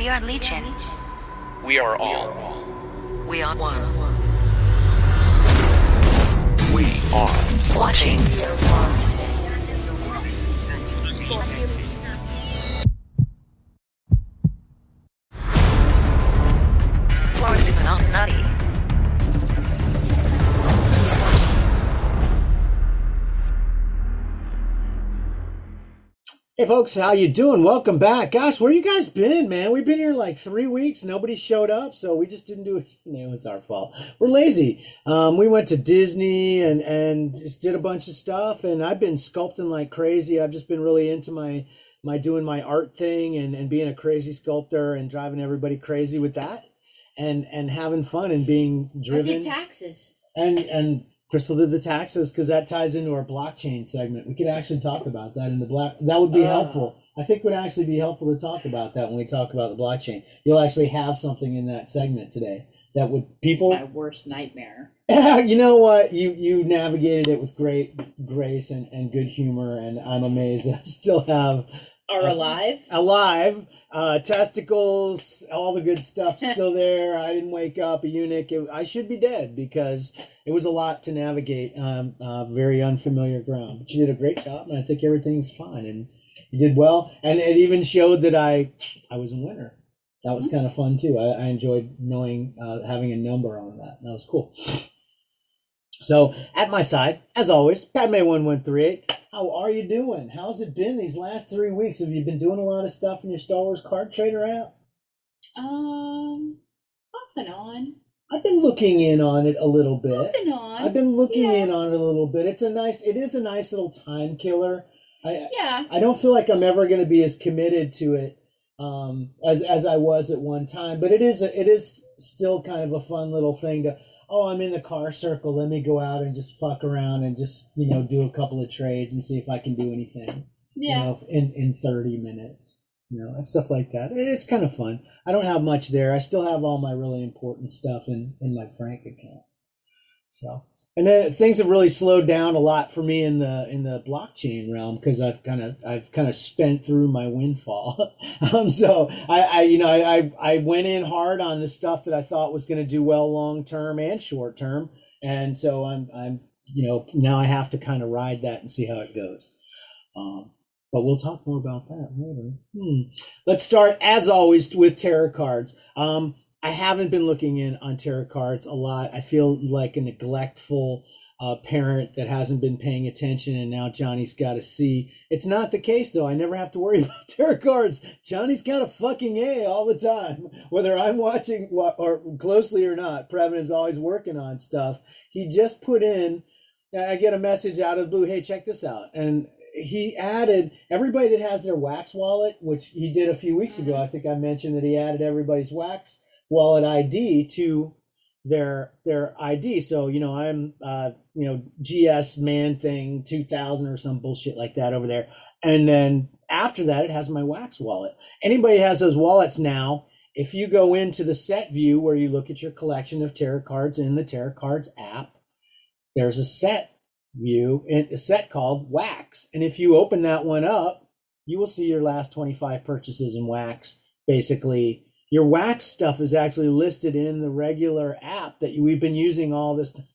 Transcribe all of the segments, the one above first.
We are Legion. We are all. We are one. We are. Watching. Florida Hey folks, how you doing? Welcome back. Gosh, where you guys been, man? We've been here like three weeks. Nobody showed up, so we just didn't do it. It was our fault. We're lazy. Um, we went to Disney and and just did a bunch of stuff. And I've been sculpting like crazy. I've just been really into my my doing my art thing and and being a crazy sculptor and driving everybody crazy with that, and and having fun and being I driven. did taxes. And and Crystal did the taxes because that ties into our blockchain segment. We could actually talk about that in the black. That would be Ah. helpful. I think would actually be helpful to talk about that when we talk about the blockchain. You'll actually have something in that segment today that would people. My worst nightmare. you know what? You you navigated it with great grace and, and good humor, and I'm amazed that I still have Are Uh, alive? alive. Uh, testicles, all the good stuff still there. I didn't wake up a eunuch. It, I should be dead because it was a lot to navigate. Um, uh, very unfamiliar ground. But you did a great job, and I think everything's fine. And you did well, and it even showed that I I was a winner. That was kind of fun too. I, I enjoyed knowing uh, having a number on that. That was cool. So at my side, as always, Padme one one three eight. How are you doing? How's it been these last three weeks? Have you been doing a lot of stuff in your Star Wars card trader app? Um, off and on. I've been looking in on it a little bit. Off and on. I've been looking Yeah. in on it a little bit. It's a nice. It is a nice little time killer. I yeah. I don't feel like I'm ever going to be as committed to it um, as as I was at one time. But it is a, it is still kind of a fun little thing to. Oh, I'm in the car circle. Let me go out and just fuck around and just you know do a couple of trades and see if I can do anything. Yeah. You know, in in 30 minutes. You know, and stuff like that. It's kind of fun. I don't have much there. I still have all my really important stuff in in my Frank account. So, and then things have really slowed down a lot for me in the in the blockchain realm because I've kind of I've kind of spent through my windfall. um, so I, I you know I, I went in hard on the stuff that I thought was going to do well long term and short term, and so I'm I'm you know now I have to kind of ride that and see how it goes. Um, but we'll talk more about that later. Hmm. Let's start, as always, with tarot cards. Um, I haven't been looking in on tarot cards a lot. I feel like a neglectful uh, parent that hasn't been paying attention, and now Johnny's got to see. It's not the case, though. I never have to worry about tarot cards. Johnny's got a fucking A all the time, whether I'm watching or closely or not. Previn is always working on stuff. He just put in. I get a message out of blue. Hey, check this out, and he added everybody that has their wax wallet, which he did a few weeks ago. I think I mentioned that he added everybody's wax wallet ID to their their ID. So you know, I'm uh, you know GS man thing 2000 or some bullshit like that over there, and then after that, it has my wax wallet. Anybody has those wallets now. If you go into the set view where you look at your collection of tarot cards in the tarot cards app, there's a set view a set called wax and if you open that one up you will see your last 25 purchases in wax basically your wax stuff is actually listed in the regular app that we've been using all this time.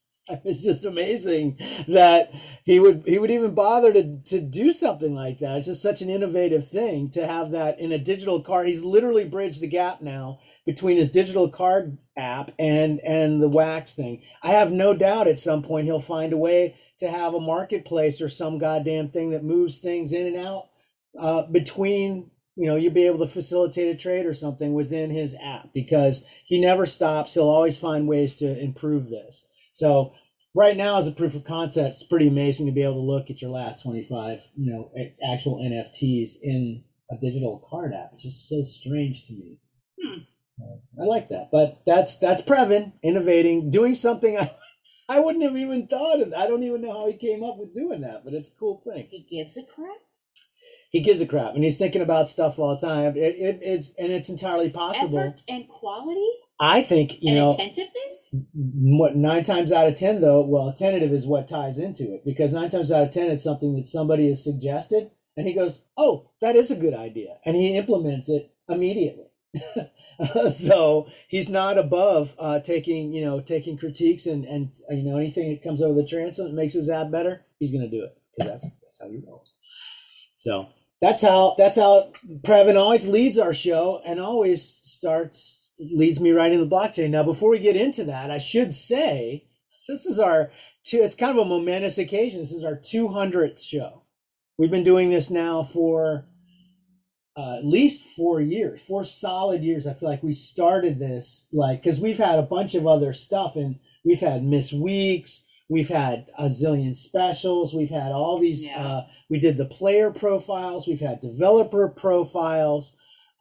It's just amazing that he would he would even bother to to do something like that. It's just such an innovative thing to have that in a digital card. He's literally bridged the gap now between his digital card app and and the wax thing. I have no doubt at some point he'll find a way to have a marketplace or some goddamn thing that moves things in and out uh, between you know you'll be able to facilitate a trade or something within his app because he never stops he'll always find ways to improve this so right now as a proof of concept it's pretty amazing to be able to look at your last 25 you know actual nfts in a digital card app it's just so strange to me Hmm. Uh, i like that but that's that's previn innovating doing something i I wouldn't have even thought of. I don't even know how he came up with doing that, but it's a cool thing. He gives a crap. He gives a crap, and he's thinking about stuff all the time. It, it, it's and it's entirely possible. Effort and quality I think you and know attentiveness. what nine times out of ten though. Well, tentative is what ties into it because nine times out of ten it's something that somebody has suggested, and he goes, "Oh, that is a good idea," and he implements it immediately. so he's not above uh, taking you know taking critiques and and you know anything that comes over the transom that makes his app better, he's going to do it because that's that's how he rolls. So that's how that's how Previn always leads our show and always starts leads me right into the blockchain. Now, before we get into that, I should say this is our two. It's kind of a momentous occasion. This is our 200th show. We've been doing this now for uh, at least four years, four solid years. I feel like we started this like because we've had a bunch of other stuff and we've had Miss Weeks, we've had a zillion specials, we've had all these. Yeah. Uh, we did the player profiles, we've had developer profiles,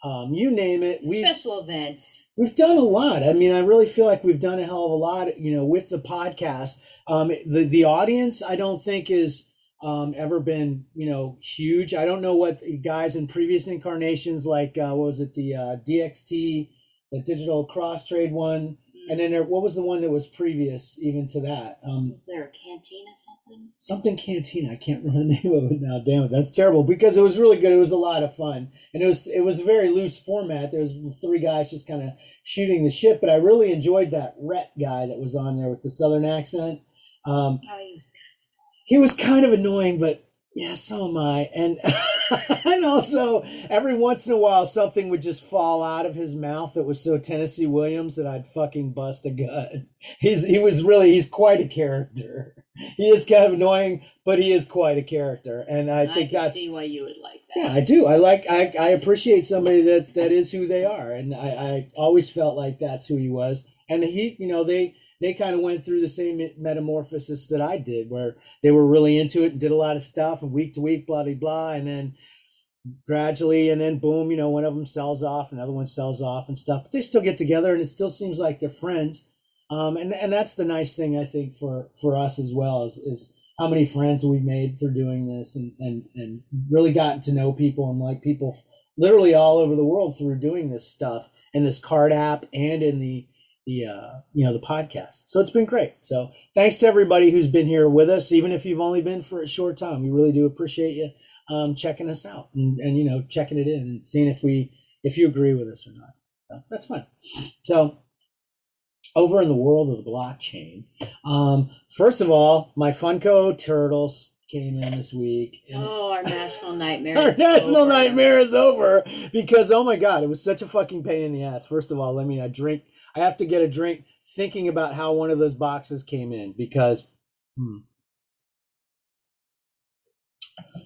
um, you name it. We've Special events. We've done a lot. I mean, I really feel like we've done a hell of a lot, you know, with the podcast. Um, the the audience, I don't think is um, ever been, you know, huge. I don't know what guys in previous incarnations, like uh, what was it, the uh, DXT, the digital cross trade one, and then there, what was the one that was previous even to that? Um, Was there a canteen or something? something cantina. I can't remember the name of it now. Damn it, that's terrible because it was really good. It was a lot of fun, and it was it was a very loose format. There was three guys just kind of shooting the shit, but I really enjoyed that Rhett guy that was on there with the southern accent. Um, Oh, he was he was kind of annoying, but yeah, so am I. And and also every once in a while something would just fall out of his mouth that was so Tennessee Williams that I'd fucking bust a gut. He's he was really he's quite a character. He is kind of annoying, but he is quite a character. And I think can that's see why you would like that. yeah, I do. I like. I, I appreciate somebody that's that is who they are, and I, I always felt like that's who he was. And he, you know, they they kind of went through the same metamorphosis that I did, where they were really into it and did a lot of stuff, and week to week, blah blah blah, and then gradually, and then boom, you know, one of them sells off, another one sells off, and stuff. But they still get together, and it still seems like they're friends. Um, and and that's the nice thing I think for for us as well is is how many friends we've made through doing this and, and, and really gotten to know people and like people literally all over the world through doing this stuff and this card app and in the, the, uh, you know, the podcast. So it's been great. So thanks to everybody who's been here with us, even if you've only been for a short time, we really do appreciate you, um, checking us out and, and, you know, checking it in and seeing if we, if you agree with us or not. So that's fine. So over in the world of the blockchain, um, first of all, my Funko Turtles came in this week. and- Oh, our national nightmare. our is national over. nightmare is over because oh my god, it was such a fucking pain in the ass. First of all, let me I drink. I have to get a drink thinking about how one of those boxes came in because hmm,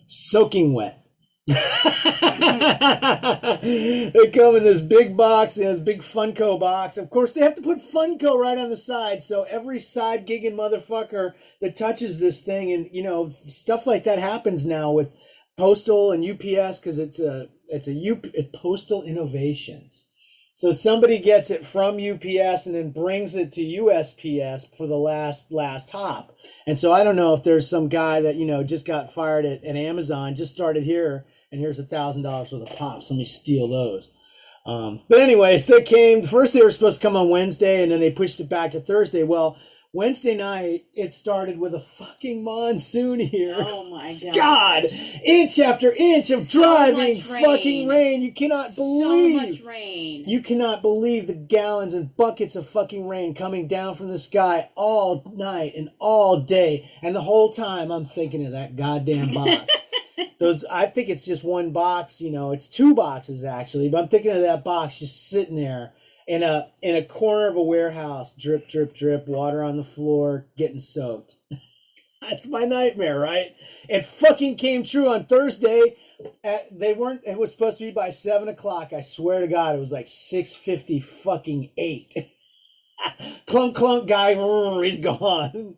soaking wet. they come in this big box, in this big Funko box. Of course, they have to put Funko right on the side, so every side gigging motherfucker that touches this thing, and you know, stuff like that happens now with Postal and UPS because it's a it's a U it's Postal Innovations. So somebody gets it from UPS and then brings it to USPS for the last last hop. And so I don't know if there's some guy that you know just got fired at, at Amazon, just started here, and here's a thousand dollars worth of pops. Let me steal those. Um, but anyways, they came. First, they were supposed to come on Wednesday, and then they pushed it back to Thursday. Well, Wednesday night it started with a fucking monsoon here. Oh my god. God, inch after inch of So driving much fucking rain. rain. You cannot believe. So much rain. You cannot believe the gallons and buckets of fucking rain coming down from the sky all night and all day. And the whole time I'm thinking of that goddamn box. Those I think it's just one box, you know, it's two boxes actually, but I'm thinking of that box just sitting there in a in a corner of a warehouse, drip, drip, drip, water on the floor, getting soaked. That's my nightmare, right? It fucking came true on Thursday. At, they weren't. It was supposed to be by seven o'clock. I swear to God, it was like six fifty fucking eight. clunk clunk guy, he's gone.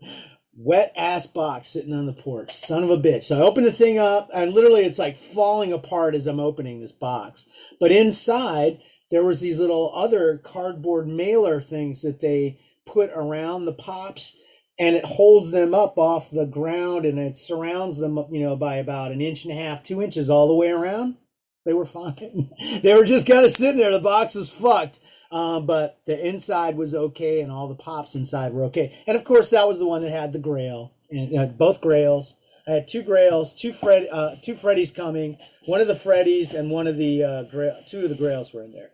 Wet ass box sitting on the porch. Son of a bitch. So I open the thing up, and literally it's like falling apart as I'm opening this box. But inside there was these little other cardboard mailer things that they put around the pops and it holds them up off the ground and it surrounds them you know by about an inch and a half two inches all the way around. They were fine. They were just kind of sitting there. The box was fucked. Um, but the inside was okay and all the pops inside were okay. And of course that was the one that had the grail and uh, both grails. I had two grails, two Fred, uh, two Freddies coming. One of the Freddies and one of the uh, gra- two of the grails were in there.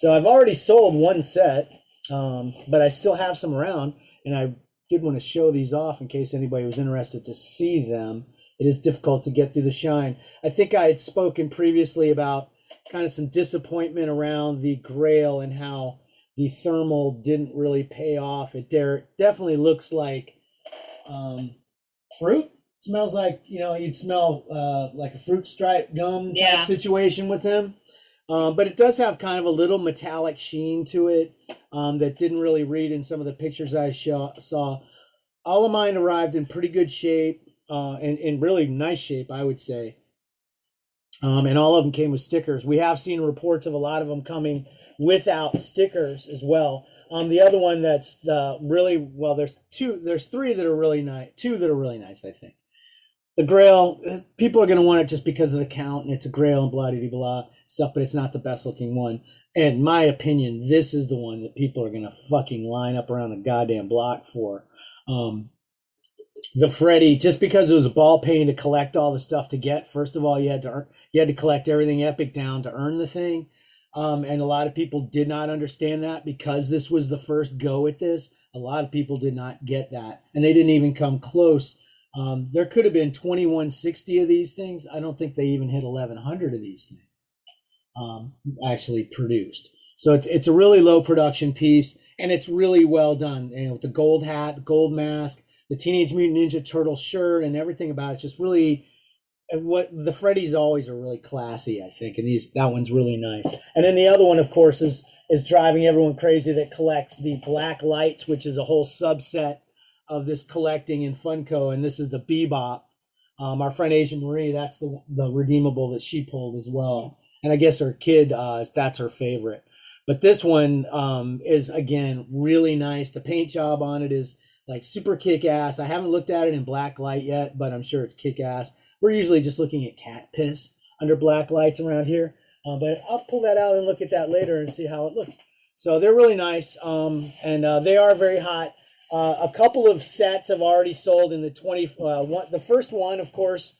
So I've already sold one set, um, but I still have some around, and I did want to show these off in case anybody was interested to see them. It is difficult to get through the shine. I think I had spoken previously about kind of some disappointment around the Grail and how the thermal didn't really pay off. It there definitely looks like um, fruit. Smells like you know you'd smell uh, like a fruit stripe gum type Yeah. situation with them. Um, but it does have kind of a little metallic sheen to it um, that didn't really read in some of the pictures I saw. All of mine arrived in pretty good shape, uh, and in really nice shape, I would say. Um, and all of them came with stickers. We have seen reports of a lot of them coming without stickers as well. Um, the other one that's the really well, there's two, there's three that are really nice, two that are really nice, I think. The Grail, people are going to want it just because of the count, and it's a Grail and blah blah blah stuff, but it's not the best looking one. And my opinion, this is the one that people are to fucking line up around the goddamn block for. Um, the Freddy, just because it was a ball pain to collect all the stuff to get. First of all, you had to earn, you had to collect everything Epic down to earn the thing, um, and a lot of people did not understand that because this was the first go at this. A lot of people did not get that, and they didn't even come close. Um, there could have been 2160 of these things. I don't think they even hit 1100 of these things um, actually produced. So it's it's a really low production piece, and it's really well done. You know, with the gold hat, the gold mask, the Teenage Mutant Ninja Turtle shirt, and everything about it's just really. What the Freddy's always are really classy, I think, and these that one's really nice. And then the other one, of course, is is driving everyone crazy that collects the black lights, which is a whole subset of this collecting in Funko, and this is the Bebop. Um, our friend Asian Marie, that's the the redeemable that she pulled as well, and I guess her kid, uh, that's her favorite. But this one um, is again really nice. The paint job on it is like super kick ass. I haven't looked at it in black light yet, but I'm sure it's kick ass. We're usually just looking at cat piss under black lights around here, uh, but I'll pull that out and look at that later and see how it looks. So they're really nice, um, and uh, they are very hot. Uh, a couple of sets have already sold in the 20 uh, one, the first one of course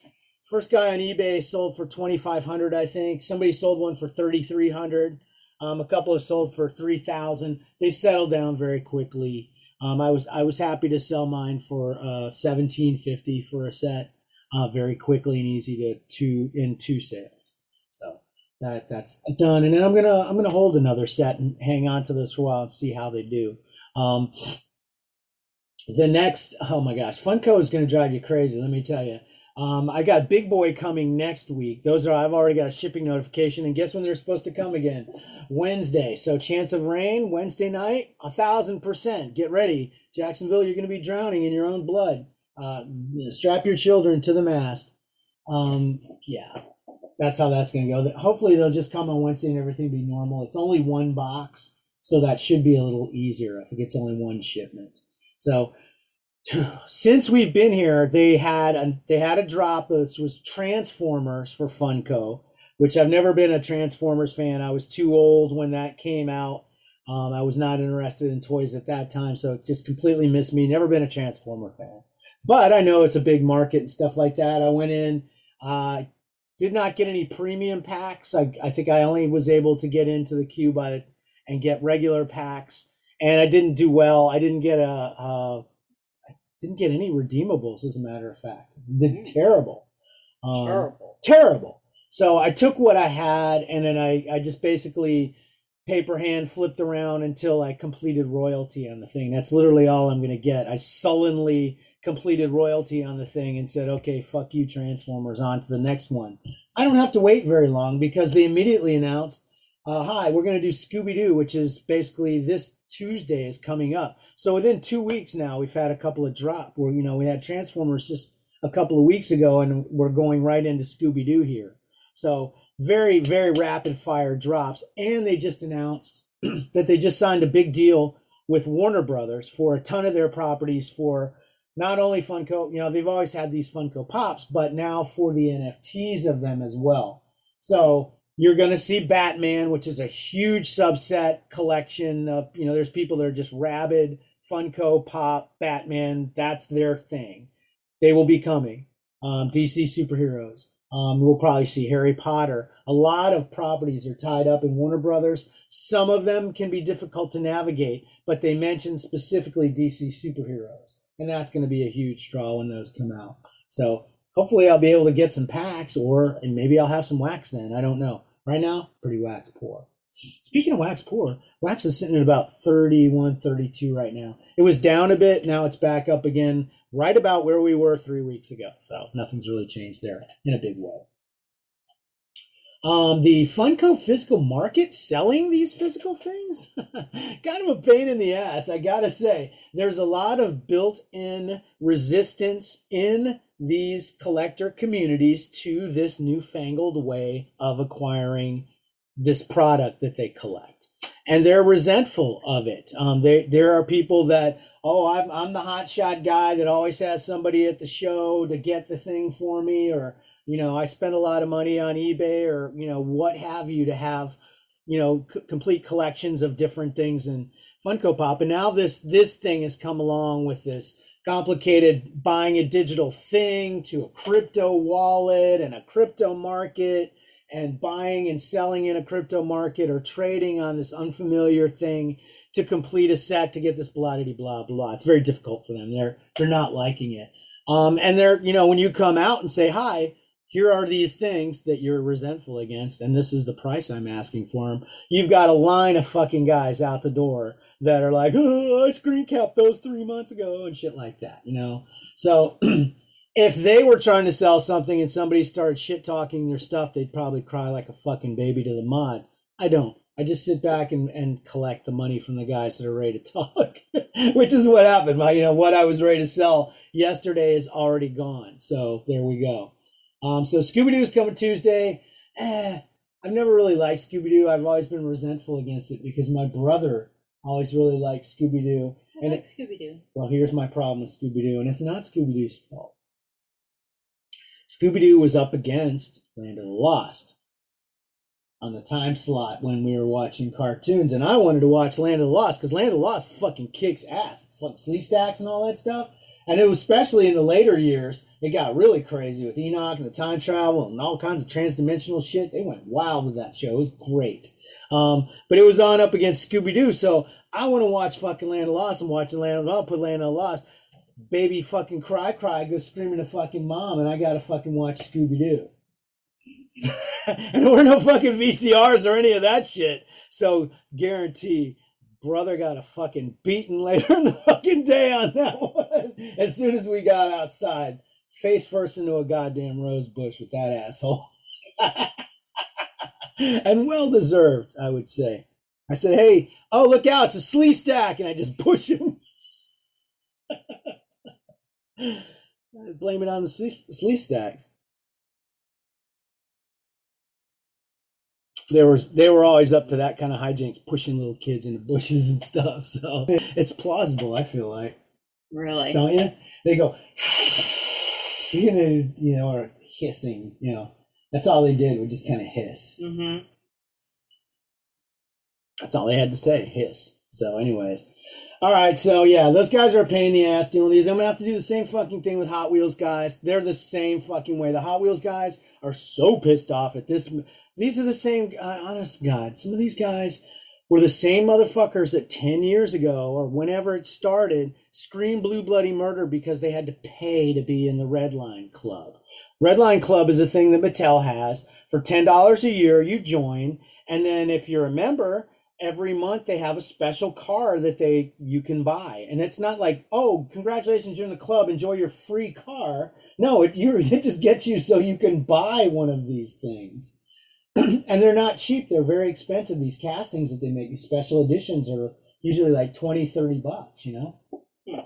first guy on ebay sold for 2500 i think. Somebody sold one for 3300 um, a couple have sold for 3000 they settled down very quickly. Um, i was i was happy to sell mine for uh, 1750 for a set uh, very quickly and easy to two in two sales. So that that's done. And then i'm gonna i'm gonna hold another set and hang on to this for a while and see how they do. Um, the next, oh my gosh, Funko is going to drive you crazy. Let me tell you. Um, I got Big Boy coming next week. Those are I've already got a shipping notification, and guess when they're supposed to come again? Wednesday. So chance of rain Wednesday night, a thousand percent. Get ready, Jacksonville. You're going to be drowning in your own blood. Uh, strap your children to the mast. Um, yeah, that's how that's going to go. Hopefully they'll just come on Wednesday and everything be normal. It's only one box, so that should be a little easier. I think it's only one shipment. So since we've been here, they had a, they had a drop. This was Transformers for Funko, which I've never been a Transformers fan. I was too old when that came out. Um, I was not interested in toys at that time, so it just completely missed me. Never been a Transformer fan, but I know it's a big market and stuff like that. I went in. Uh, did not get any premium packs. I, I think I only was able to get into the queue by and get regular packs and I didn't do well. I didn't get a, I didn't get any redeemables, as a matter of fact. Did terrible, um, Terrible. terrible. So I took what I had, and then I, I just basically paper hand flipped around until I completed royalty on the thing. That's literally all I'm gonna get. I sullenly completed royalty on the thing and said, "Okay, fuck you, Transformers, on to the next one." I don't have to wait very long because they immediately announced uh, hi, we're going to do Scooby Doo, which is basically this Tuesday is coming up. So within two weeks now, we've had a couple of drop where, you know, we had Transformers just a couple of weeks ago and we're going right into Scooby Doo here. So very, very rapid fire drops. And they just announced that they just signed a big deal with Warner Brothers for a ton of their properties for not only Funko, you know, they've always had these Funko Pops, but now for the NFTs of them as well. So you're going to see Batman, which is a huge subset collection of, you know, there's people that are just rabid Funko Pop Batman. That's their thing. They will be coming. Um, DC superheroes. Um, we'll probably see Harry Potter. A lot of properties are tied up in Warner Brothers. Some of them can be difficult to navigate, but they mention specifically DC superheroes, and that's going to be a huge draw when those come out. So hopefully, I'll be able to get some packs, or and maybe I'll have some wax then. I don't know. Right now, pretty wax poor. Speaking of wax poor, wax is sitting at about 31, 32 right now. It was down a bit. Now it's back up again, right about where we were three weeks ago. So nothing's really changed there in a big way. Um, the Funko physical market selling these physical things, kind of a pain in the ass. I gotta say, there's a lot of built-in resistance in these collector communities to this newfangled way of acquiring this product that they collect, and they're resentful of it. Um, they, there are people that, oh, I'm I'm the hotshot guy that always has somebody at the show to get the thing for me, or you know, I spend a lot of money on eBay, or you know, what have you, to have you know c- complete collections of different things and Funko Pop. And now this this thing has come along with this complicated buying a digital thing to a crypto wallet and a crypto market and buying and selling in a crypto market or trading on this unfamiliar thing to complete a set to get this blah blah blah blah. It's very difficult for them. They're they're not liking it. Um, and they're you know when you come out and say hi, here are these things that you're resentful against, and this is the price I'm asking for them. You've got a line of fucking guys out the door that are like, oh, I screen capped those three months ago and shit like that, you know. So if they were trying to sell something and somebody started shit talking their stuff, they'd probably cry like a fucking baby to the mod. I don't. I just sit back and, and collect the money from the guys that are ready to talk, which is what happened. My, you know, what I was ready to sell yesterday is already gone. So there we go. Um, so Scooby Doo is coming Tuesday. Eh, I've never really liked Scooby Doo. I've always been resentful against it because my brother always really liked Scooby Doo. I And like Scooby Doo. well, here's my problem with Scooby Doo, and it's not Scooby Doo's fault. Scooby Doo was up against Land of the Lost on the time slot when we were watching cartoons, and I wanted to watch Land of the Lost because Land of the Lost fucking kicks ass, fucking Sleestaks and all that stuff. And it was especially in the later years, it got really crazy with Enik and the time travel and all kinds of transdimensional shit. They went wild with that show. It was great. Um, but it was on up against Scooby Doo, so I want to watch fucking Land of Lost. I'm watching Land of Lost, put Land of Lost. Baby fucking cry cry goes screaming to fucking mom, and I gotta fucking watch Scooby Doo. and there were no fucking VCRs or any of that shit. So guarantee brother got a fucking beating later in the fucking day on that one. As soon as we got outside, face first into a goddamn rose bush with that asshole. and well deserved, I would say. I said, hey, oh, look out, it's a Sleestak. And I just push him. I blame it on the slee, Sleestaks. They were they were always up to that kind of hijinks, pushing little kids into bushes and stuff. So it's plausible. I feel like, Really? don't you? They go, you know, you know, or hissing. You know, that's all they did. Would just kind of hiss. Mm-hmm. That's all they had to say, hiss. So, anyways. All right, so yeah, those guys are a pain in the ass dealing with these. I'm gonna have to do the same fucking thing with Hot Wheels guys. They're the same fucking way. The Hot Wheels guys are so pissed off at this. These are the same, uh, honest God, some of these guys were the same motherfuckers that 10 years ago or whenever it started screamed blue bloody murder because they had to pay to be in the Red Line Club. Red Line Club is a thing that Mattel has. For $10 a year, you join. And then if you're a member, every month they have a special car that they you can buy and it's not like oh congratulations you're in the club enjoy your free car no it you it just gets you so you can buy one of these things and they're not cheap. They're very expensive. These castings that they make these special editions are usually like 20 30 bucks you know? Hmm.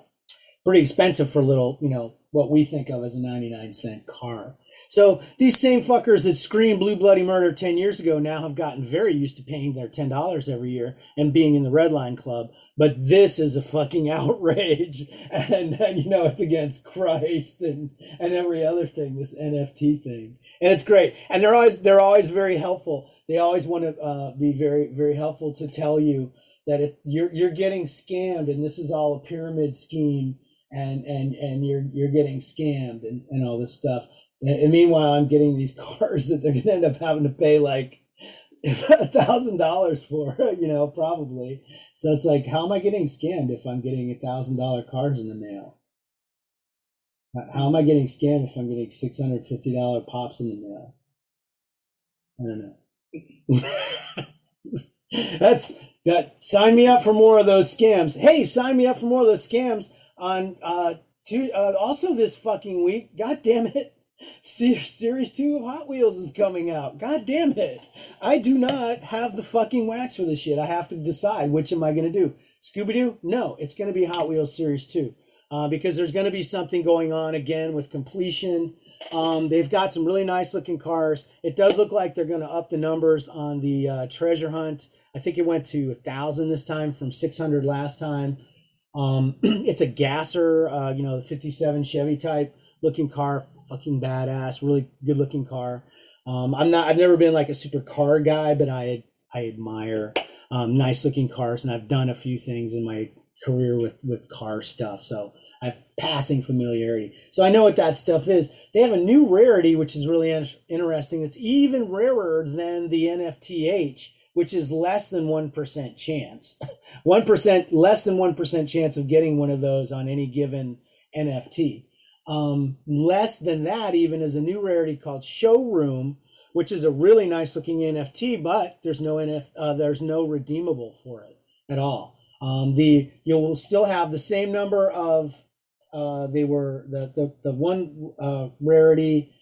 Pretty expensive for a little you know what we think of as a 99 cent car. So these same fuckers that screamed blue bloody murder 10 years ago now have gotten very used to paying their $10 every year and being in the red line club. But this is a fucking outrage. And, and you know it's against christ and and every other thing this nft thing and it's great and they're always they're always very helpful they always want to uh, be very very helpful to tell you that if you're you're getting scammed and this is all a pyramid scheme and and and you're you're getting scammed and, and all this stuff And, meanwhile, I'm getting these cars that they're going to end up having to pay like a thousand dollars for, you know, probably. So it's like, how am I getting scammed if I'm getting a thousand dollar cards in the mail? How am I getting scammed if I'm getting six hundred fifty dollar pops in the mail? I don't know. That's that. Sign me up for more of those scams. Hey, sign me up for more of those scams on uh, two. Uh, also this fucking week. God damn it. Se- Series two of Hot Wheels is coming out. God damn it! I do not have the fucking wax for this shit. I have to decide which am I going to do. Scooby Doo? No, it's going to be Hot Wheels Series two uh, because there's going to be something going on again with completion. Um, they've got some really nice looking cars. It does look like they're going to up the numbers on the uh, treasure hunt. I think it went to a thousand this time from 600 last time. Um, it's a gasser, uh, you know, the 57 Chevy type looking car, fucking badass, really good looking car. Um, I'm not, I've never been like a super car guy, but I, I admire um, nice looking cars and I've done a few things in my career with, with car stuff. So Have passing familiarity. So I know what that stuff is. They have a new rarity, which is really in- interesting. It's even rarer than the NFTH, which is less than 1% chance. 1%, less than 1% chance of getting one of those on any given NFT. Um, less than that, even, is a new rarity called Showroom, which is a really nice looking NFT, but there's no NF, uh, there's no redeemable for it at all. Um, the you'll still have the same number of uh, they were the the, the one uh, rarity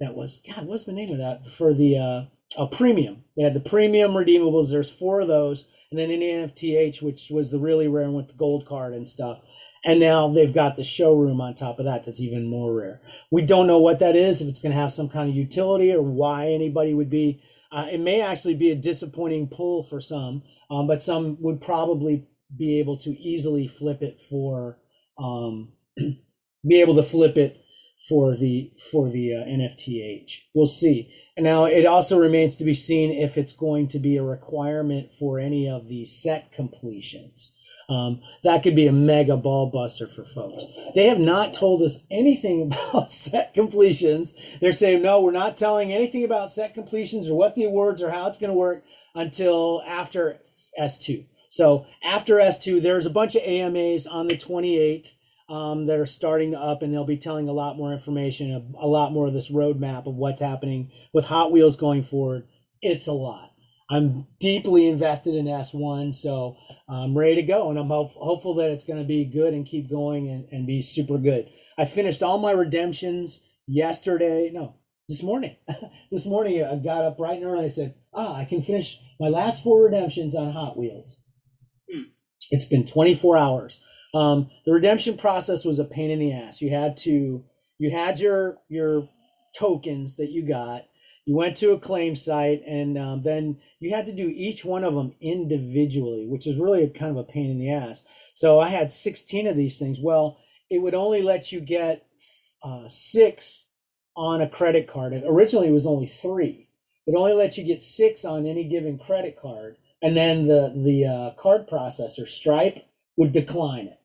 that was God what's the name of that? For the uh, a premium. They had the premium redeemables. There's four of those. And then NFTH which was the really rare one with the gold card and stuff. And now they've got the showroom on top of that that's even more rare. We don't know what that is if it's going to have some kind of utility or why anybody would be uh, it may actually be a disappointing pull for some um, but some would probably be able to easily flip it for um, be able to flip it for the for the uh, NFTH. We'll see. And now it also remains to be seen if it's going to be a requirement for any of the set completions. Um, that could be a mega ball buster for folks. They have not told us anything about set completions. They're saying no, we're not telling anything about set completions or what the awards or how it's going to work until after S2. So after S2, there's a bunch of AMAs on the 28th um, that are starting up, and they'll be telling a lot more information, a, a lot more of this roadmap of what's happening with Hot Wheels going forward. It's a lot. I'm deeply invested in S1, so I'm ready to go, and I'm hope, hopeful that it's going to be good and keep going and, and be super good. I finished all my redemptions yesterday. No, this morning. this morning, I got up bright and early. I said, "Ah, I can finish my last four redemptions on Hot Wheels." It's been 24 hours. Um, the redemption process was a pain in the ass. You had to, you had your your tokens that you got. You went to a claim site, and um, then you had to do each one of them individually, which is really a kind of a pain in the ass. So I had 16 of these things. Well, it would only let you get uh, six on a credit card. Originally, it was only three. It only let you get six on any given credit card and then the the uh, card processor Stripe would decline it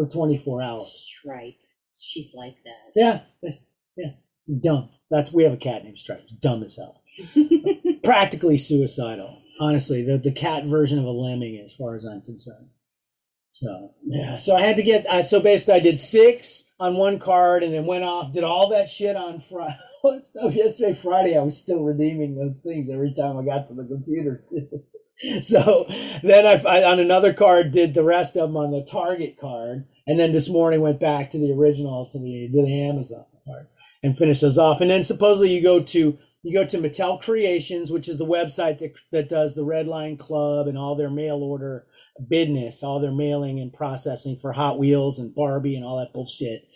for 24 hours. Stripe. She's like that. Yeah, that's yeah, dumb. That's we have a cat named Stripe. Dumb as hell. Practically suicidal. Honestly, the the cat version of a lemming, as far as I'm concerned. So yeah, so I had to get. Uh, so basically, I did six on one card, and then went off, did all that shit on Friday. What stuff yesterday, Friday? I was still redeeming those things every time I got to the computer too. So then I, I on another card did the rest of them on the Target card, and then this morning went back to the original to the to the Amazon card and finished those off. And then supposedly you go to you go to Mattel Creations, which is the website that that does the Red Line Club and all their mail order business, all their mailing and processing for Hot Wheels and Barbie and all that bullshit.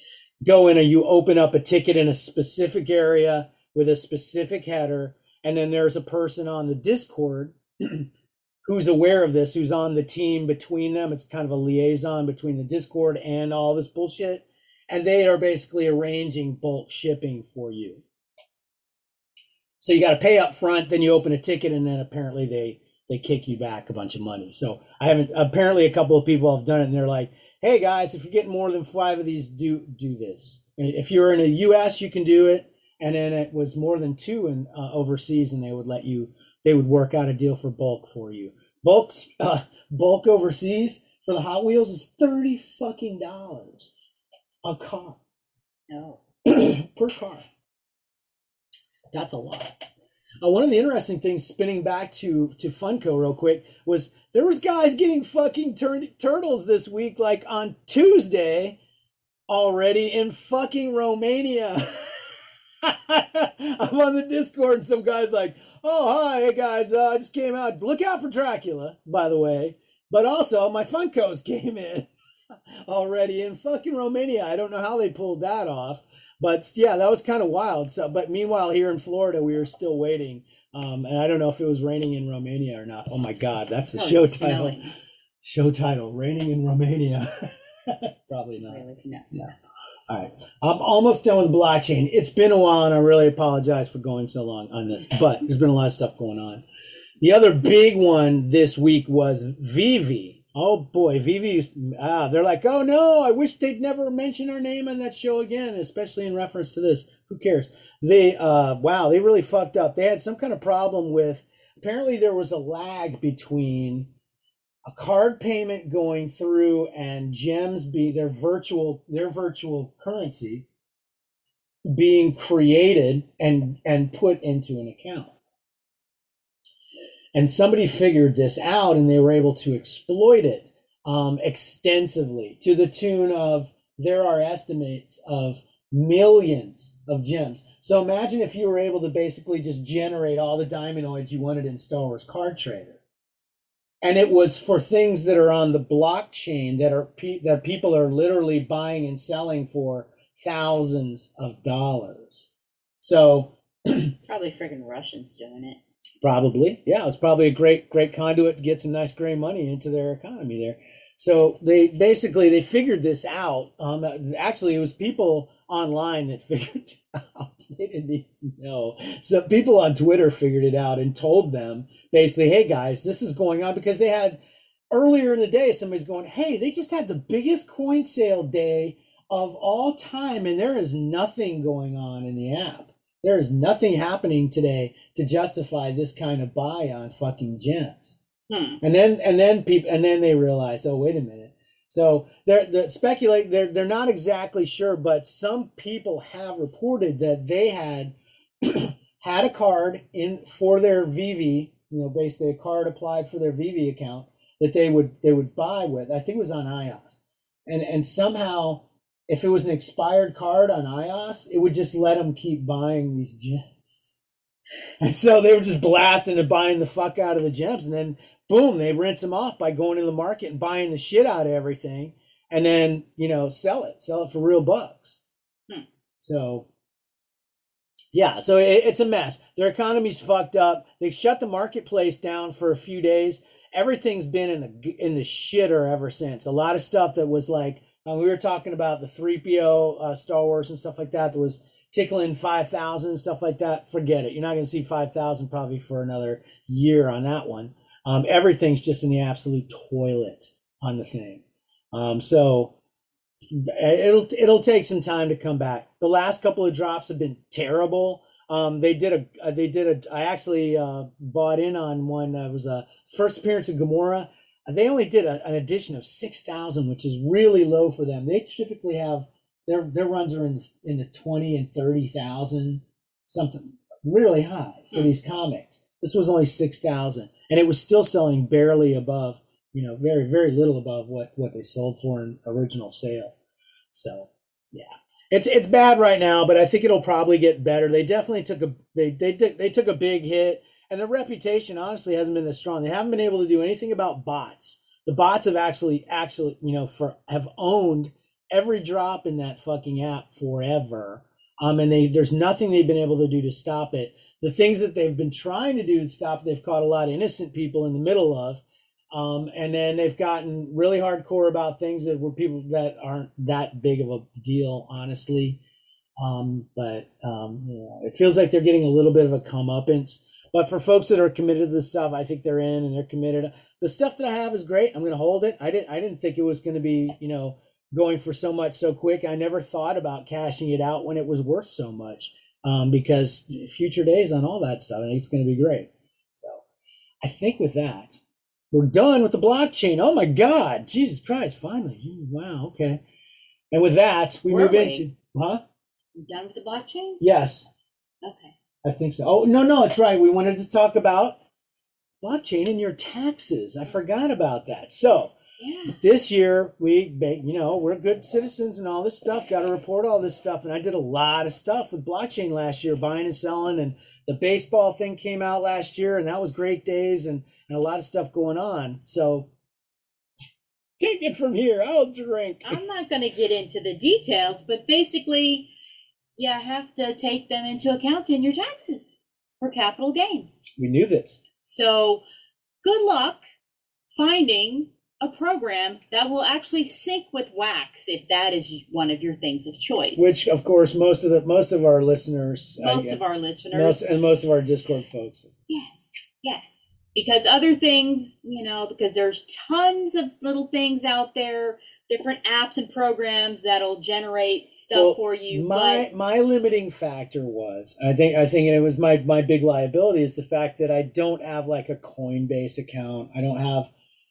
Go in and you open up a ticket in a specific area with a specific header, and then there's a person on the Discord who's aware of this, who's on the team between them. It's kind of a liaison between the Discord and all this bullshit. And they are basically arranging bulk shipping for you. So you got to pay up front, then you open a ticket, and then apparently they they kick you back a bunch of money. So I haven't. Apparently, a couple of people have done it, and they're like, "Hey guys, if you're getting more than five of these, do do this. If you're in the U.S., you can do it. and then it was more than two in uh, overseas, and they would let you. They would work out a deal for bulk for you. Bulk uh, bulk overseas for the Hot Wheels is thirty fucking dollars a car No. per car. That's a lot. Uh, one of the interesting things, spinning back to to Funko real quick, was there was guys getting fucking tur- turtles this week, like on Tuesday, already in fucking Romania. I'm on the Discord, and some guys like, "Oh hi, hey guys, uh, I just came out. Look out for Dracula, by the way. But also, my Funkos came in already in fucking Romania. I don't know how they pulled that off." but yeah, that was kind of wild. So, but meanwhile, here in Florida, we were still waiting. Um, and I don't know if it was raining in Romania or not. Oh my God, that's the No, show title. Show title: Raining in Romania. Probably not. Really, no. All right, I'm almost done with blockchain. It's been a while, and I really apologize for going so long on this. But there's been a lot of stuff going on. The other big one this week was VeVe. Oh boy, VeVe. Ah, they're like, oh no, I wish they'd never mention our name on that show again, especially in reference to this. Who cares? They, uh, wow, they really fucked up. They had some kind of problem with. Apparently, there was a lag between a card payment going through and gems be their virtual their virtual currency being created and and put into an account. And somebody figured this out and they were able to exploit it um, extensively to the tune of there are estimates of millions of gems. So imagine if you were able to basically just generate all the diamondoids you wanted in star wars card trader and it was for things that are on the blockchain that are pe- that people are literally buying and selling for thousands of dollars so Probably freaking Russians doing it. Probably, yeah. It's probably a great, great conduit to get some nice gray money into their economy there. So they basically they figured this out. Um, actually, it was people online that figured it out. They didn't even know. So people on Twitter figured it out and told them basically, "Hey guys, this is going on," because they had earlier in the day somebody's going, "Hey, they just had the biggest coin sale day of all time, and there is nothing going on in the app." There is nothing happening today to justify this kind of buy on fucking gems. Hmm. And then and then people and then they realize, oh wait a minute. So they're they speculate they're they're not exactly sure, but some people have reported that they had had a card in for their VeVe, you know, basically a card applied for their VeVe account that they would they would buy with. I think it was on iOS. And and somehow if it was an expired card on iOS, it would just let them keep buying these gems. And so they were just blasting and buying the fuck out of the gems. And then, boom, they rinse them off by going to the market and buying the shit out of everything. And then, you know, sell it, sell it for real bucks. Hmm. So, yeah, so it, it's a mess. Their economy's fucked up. They shut the marketplace down for a few days. Everything's been in the in the shitter ever since. A lot of stuff that was like uh, we were talking about the 3PO uh, Star Wars and stuff like that that was tickling 5,000 stuff like that. Forget it. You're not going to see 5,000 probably for another year on that one. Um, everything's just in the absolute toilet on the thing. Um, so it'll it'll take some time to come back. The last couple of drops have been terrible. Um, they did a uh, they did a I actually uh, bought in on one that was a first appearance of Gamora. They only did a, an edition of six thousand, which is really low for them. They typically have their their runs are in in the twenty and thirty thousand, something really high for these comics. This was only six thousand, and it was still selling barely above, you know, very very little above what what they sold for in original sale. So yeah, it's it's bad right now, but I think it'll probably get better. They definitely took a they they they took a big hit, and their reputation honestly hasn't been this strong. They haven't been able to do anything about bots. The bots have actually actually you know for have owned every drop in that fucking app forever. Um, and they there's nothing they've been able to do to stop it. The things that they've been trying to do to stop they've caught a lot of innocent people in the middle of. Um, and then they've gotten really hardcore about things that were people that aren't that big of a deal, honestly. Um, but um, you know, it feels like they're getting a little bit of a comeuppance. But for folks that are committed to this stuff, I think they're in and they're committed. The stuff that I have is great. I'm going to hold it. I didn't. I didn't think it was going to be, you know, going for so much so quick. I never thought about cashing it out when it was worth so much. um, because future days on all that stuff. I think it's going to be great. So I think with that, we're done with the blockchain. Oh my God, Jesus Christ! Finally, wow, okay. And with that, we Were move into huh? You done with the blockchain? Yes, Okay. I think so. Oh no, no, it's right. We wanted to talk about blockchain and your taxes. I forgot about that. So Yeah. this year we you know we're good citizens and all this stuff got to report all this stuff and i did a lot of stuff with blockchain last year buying and selling and the baseball thing came out last year and that was great days and, and a lot of stuff going on. So take it from here. I'll drink. I'm not going to get into the details, but basically, you have to take them into account in your taxes for capital gains. we knew this. So, good luck finding a program that will actually sync with Wax if that is one of your things of choice. which of course most of the most of our listeners most of our listeners, most and most of our discord folks. Yes, yes, because other things, you know, because there's tons of little things out there, different apps and programs that'll generate stuff Well, for you. my my limiting factor was I think I think it was my my big liability is the fact that I don't have like a Coinbase account. I don't have.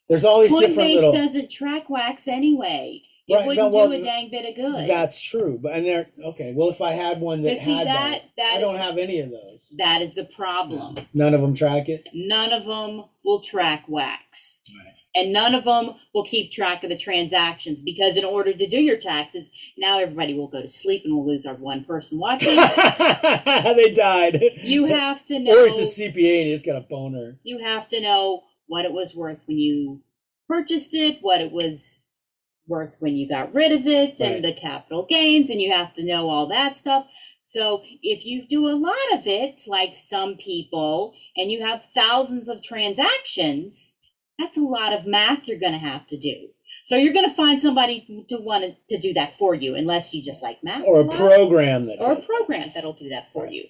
There's all but these different Coinbase little. doesn't track Wax anyway. It Right, wouldn't no, well, do a dang bit of good. That's true, but and there. Okay, well, if I had one that see, had that, that- that I don't have any of those. that is the problem. None of them track it. None of them will track Wax. Right. And none of them will keep track of the transactions because in order to do your taxes, now everybody will go to sleep and we'll lose our one person watching. they died. you have to know or he's a CPA and he just got a boner. you have to know what it was worth when you purchased it, what it was worth when you got rid of it, Right. and the capital gains, and you have to know all that stuff. So if you do a lot of it, like some people, and you have thousands of transactions, that's a lot of math you're going to have to do. So you're going to find somebody to want to, do that for you, unless you just like math. Or a program that. or a does it. program that'll do that for you.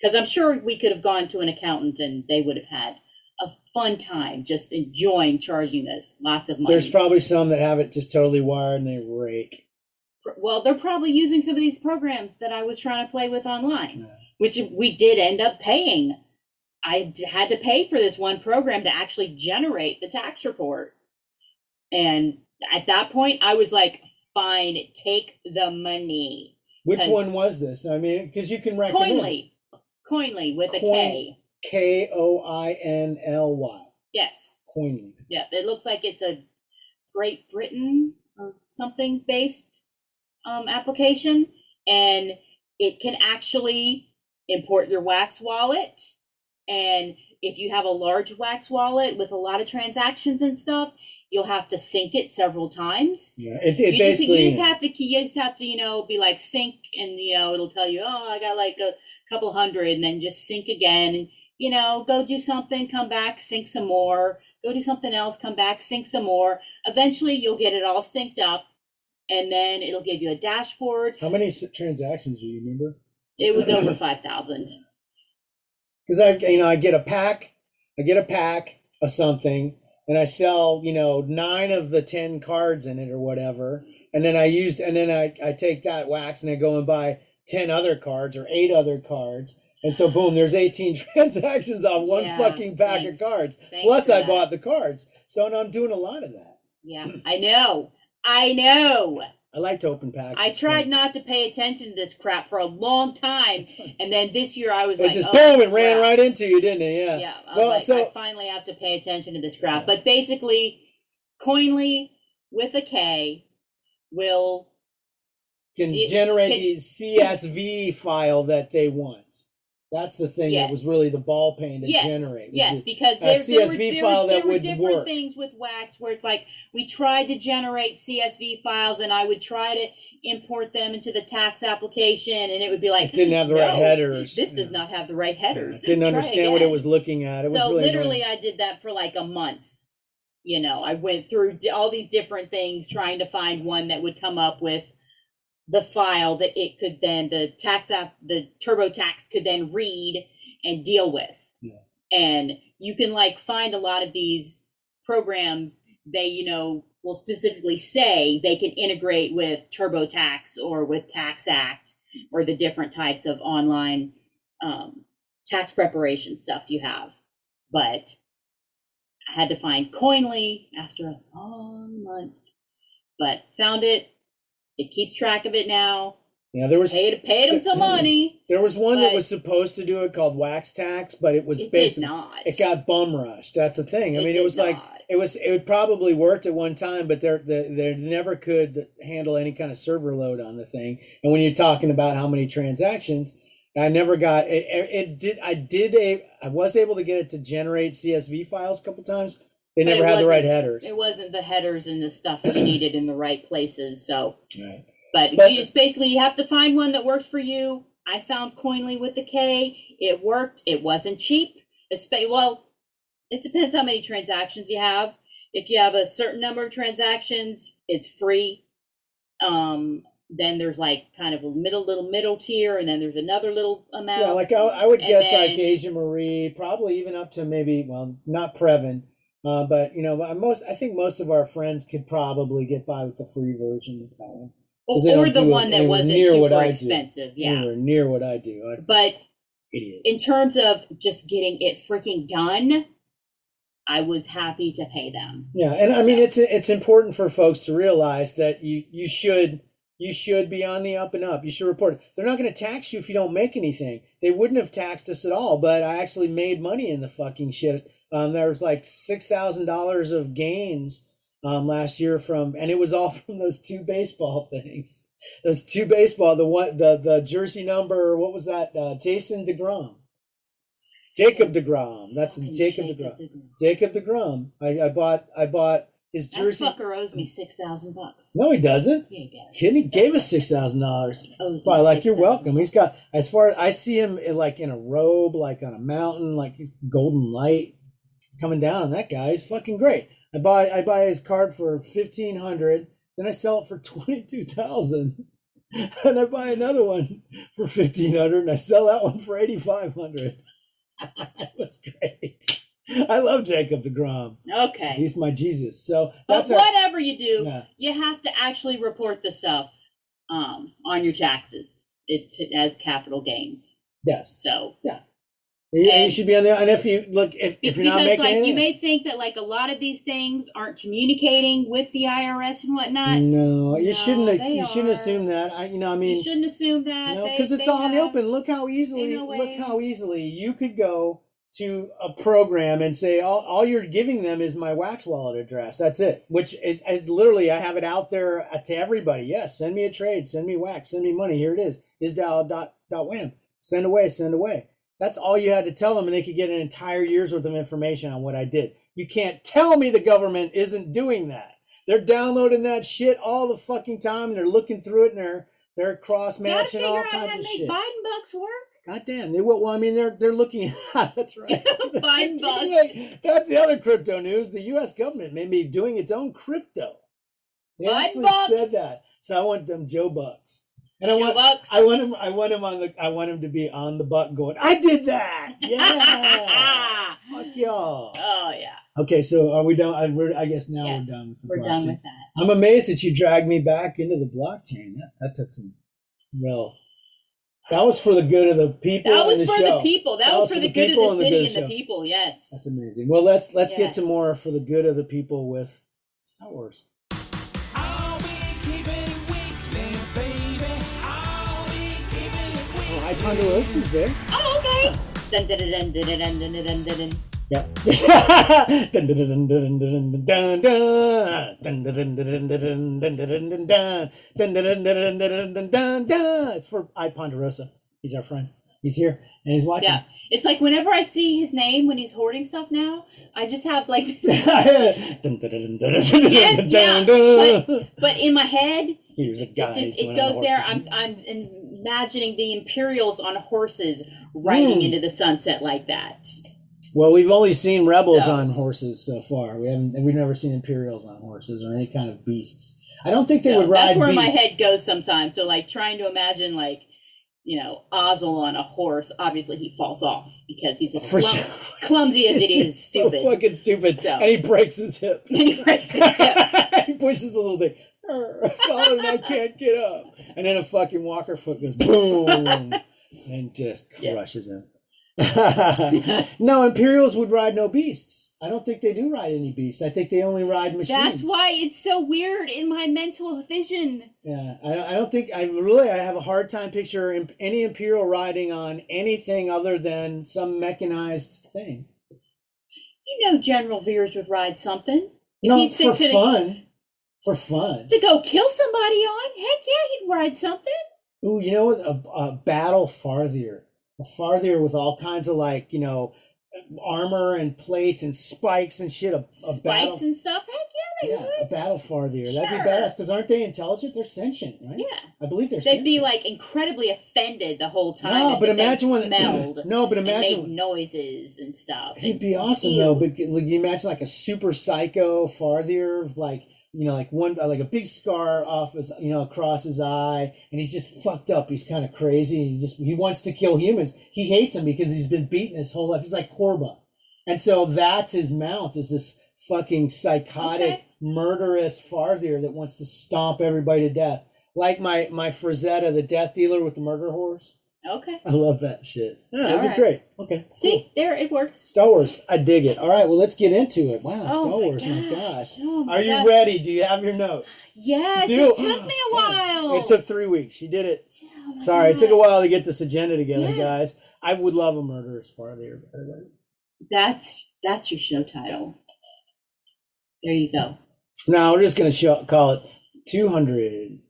Because I'm sure we could have gone to an accountant and they would have had a fun time just enjoying charging us lots of money. There's probably some that have it just totally wired and they rake. well, they're probably using some of these programs that I was trying to play with online, which we did end up paying. I had to pay for this one program to actually generate the tax report. And at that point, I was like, fine, take the money. Which one was this? I mean, because you can recommend Koinly. Koinly with a Coin- K. K O I N L Y. Yes. Koinly. Yeah, it looks like it's a Great Britain or something based um, application, and it can actually import your Wax wallet. And if you have a large Wax wallet with a lot of transactions and stuff, you'll have to sync it several times. Yeah, it, it you, just, basically. you just have to you just have to you know be like sync and you know it'll tell you oh I got like a couple hundred and then just sync again and you know go do something come back sync some more. Go do something else come back sync some more. Eventually you'll get it all synced up and then it'll give you a dashboard. How many transactions do you remember? it was over 5000 Because I, you know, I get a pack, I get a pack of something, and I sell, you know, nine of the ten cards in it or whatever, and then I used, and then I, I take that wax and I go and buy ten other cards or eight other cards, and so boom, there's eighteen transactions on one Yeah, fucking pack thanks. of cards. Thanks Plus, for I that. bought the cards, so now I'm doing a lot of that. yeah i know i know I like to open packs. i It's tried fun. not to pay attention to this crap for a long time and then this year i was It like just oh, boom, it ran crap. right into you, didn't it? Yeah. Yeah, I was Well, like, so I finally have to pay attention to this crap. But basically, Koinly with a K will can generate can- the CSV file that they want. That's the thing that was really the ball pain to yes, generate. yes, the- because a there, there, were, there, were, there were different work. things with Wax where it's like we tried to generate CSV files and I would try to import them into the tax application and it would be like it didn't have the right "No, headers. This Yeah. does not have the right headers. Didn't Try understand what it was looking at. It was so really literally annoying. i did that for like a month you know i went through all these different things trying to find one that would come up with the file that it could then the tax app the turbotax could then read and deal with Yeah. and you can like find a lot of these programs they you know will specifically say they can integrate with turbotax or with tax act or the different types of online um, tax preparation stuff you have. But I had to find Koinly after a long month, but found it. It keeps track of it now. Yeah, there was Paid paid him some money. there was one that was supposed to do it called Wax Tax, but it was It did basically not. it got bum rushed. That's the thing. I It mean, it was like it was it probably worked at one time, but they're they they never could handle any kind of server load on the thing. And when you're talking about how many transactions, I never got it. It, it did. I did a. I was able to get it to generate CSV files a couple times. They But never it had the right wasn't- headers. It wasn't the headers and the stuff you needed in the right places. So, Right. but, But- you just basically you have to find one that works for you. I found Koinly with the K. It worked. It wasn't cheap. Espe- well, it depends how many transactions you have. If you have a certain number of transactions, it's free. Um, then there's like kind of a middle little middle tier, and then there's another little amount. Yeah, like I, I would And guess like then- Asia Marie, probably even up to maybe well, not Previn, uh, but you know, most I think most of our friends could probably get by with the free version of that one. or the one that wasn't super I do. expensive. Yeah, Anywhere near what I do. I'm but idiot. in terms of just getting it freaking done, I was happy to pay them. Yeah, and I mean it's it's important for folks to realize that you you should you should be on the up and up. You should report it. They're not going to tax you if you don't make anything. They wouldn't have taxed us at all, but I actually made money in the fucking shit. Um, there was like six thousand dollars of gains um, last year from, and it was all from those two baseball things. Those two baseball, the one, the the jersey number. What was that? Uh, Jason Degrom, Jacob Degrom. That's Jacob Jacob Degrom. DeGrom. Jacob Degrom. I, I bought I bought his jersey. That fucker owes me six thousand bucks. No, he doesn't. Yeah, he does. He gave us six thousand dollars. He owes me Well, like you're $6,000 welcome. He's got as far as I see him in, like in a robe, like on a mountain, like golden light coming down on that guy. He's fucking great. I buy I buy his card for fifteen hundred, then I sell it for twenty two thousand. And I buy another one for fifteen hundred and I sell that one for eighty five hundred. That was great. I love Jacob the DeGrom. Okay, He's my Jesus. So but that's our, whatever you do, yeah. you have to actually report the stuff um, on your taxes it, as capital gains. yes. So You, you should be on there. And if you look, if, if you're not making like anything, you may think that like a lot of these things aren't communicating with the IRS and whatnot. no, you No, shouldn't. You shouldn't assume that. I, you know, I mean, you shouldn't assume that. no, because it's all in the open. Look how easily, look how easily you could go to a program and say, all, all you're giving them is my Wax wallet address. That's it. Which is, is literally, I have it out there uh, to everybody. Yes, send me a trade, send me Wax, send me money. Here it is. Is dot dot wham. Send away, send away. That's all you had to tell them, and they could get an entire year's worth of information on what I did. You can't tell me the government isn't doing that. They're downloading that shit all the fucking time, and they're looking through it, and they're they're cross matching all out kinds of shit. Biden bucks work. God damn, they will. Well, I mean, they're they're looking. that's right. Biden bucks. That's the other crypto news. The U.S. government may be doing its own crypto. They Biden actually bucks. said that. So I want them Joe Bucks, and I want Bucks. I want him. I want him on the. I want him to be on the button going. I did that. Yeah. Fuck y'all. oh yeah. Okay, so are we done? I, we're, I guess now yes. we're done. With the We're done blockchain. with that. I'm amazed that you dragged me back into the blockchain. That, that took some real. That was for the good of the people. That was the for show. the people. That, was for the good of the and the city and the people. Yes. That's amazing. Well, let's let's get to more for the good of the people with Star Wars. Oh, Ponderosa's there. Oh, okay. Dun, dun, dun, dun, dun, dun, dun, dun, dun, dun. It's for I Ponderosa. He's our friend. He's here and he's watching. Yeah. It's like whenever I see his name when he's hoarding stuff now, I just have like, Yeah, yeah, dun. but in my head, Here's a guy. it just it going on a goes there. I'm I'm imagining the Imperials on horses riding Hmm. into the sunset like that. Well, we've only seen rebels So- on horses so far. We haven't. We've never seen Imperials on horses or any kind of beasts. I don't think they So would ride. that's where my head goes sometimes. So like trying to imagine like, you know, Ozzel on a horse. Obviously, he falls off because he's as clum- sure. clumsy as it is stupid. So fucking stupid. So- And he breaks his hip. And he breaks his hip. he pushes the little thing. I and I can't get up. And then a fucking walker foot goes boom and just crushes him. no, Imperials would ride no beasts. I don't think they do ride any beasts. I think they only ride machines. That's why it's so weird in my mental vision. Yeah, I, I don't think I really I have a hard time picturing any Imperial riding on anything other than some mechanized thing. You know, General Veers would ride something. If No, he's for fun. For fun. To go kill somebody on? Heck yeah, he'd ride something. Ooh, you know what? A, a battle fathier. A fathier with all kinds of like, you know, armor and plates and spikes and shit. A, a Spikes battle. and stuff. Heck yeah, they yeah, a would. battle fathier. That'd be badass because aren't they intelligent? They're sentient, right? Yeah. I believe they're They'd be like incredibly offended the whole time. No, but imagine when smelled no, but and imagine made noises and stuff. He'd and- be awesome Ew. though. But like, you imagine like a super psycho fathier, like you know, like one like a big scar off his, you know, across his eye, and he's just fucked up. He's kind of crazy. He just he wants to kill humans. He hates them because he's been beaten his whole life. He's like Korba, and so that's his mount. Is this fucking psychotic, Okay. murderous fathier that wants to stomp everybody to death, like my my Frazetta, the death dealer with the murder horse. Okay. I love that shit. Yeah, that'd be great. Okay, cool. See, there it works. Star Wars, I dig it. All right, well, let's get into it. Wow, Oh Star my Wars, my gosh. gosh. Oh my Are you gosh. ready? Do you have your notes? Yes, Do- it took me a oh, oh. while. It took three weeks. You did it. Oh Sorry, it took a while to get this agenda together, Yeah. guys. I would love a murderous by the way. That's that's your show title. There you go. Now we're just gonna show, call it 200.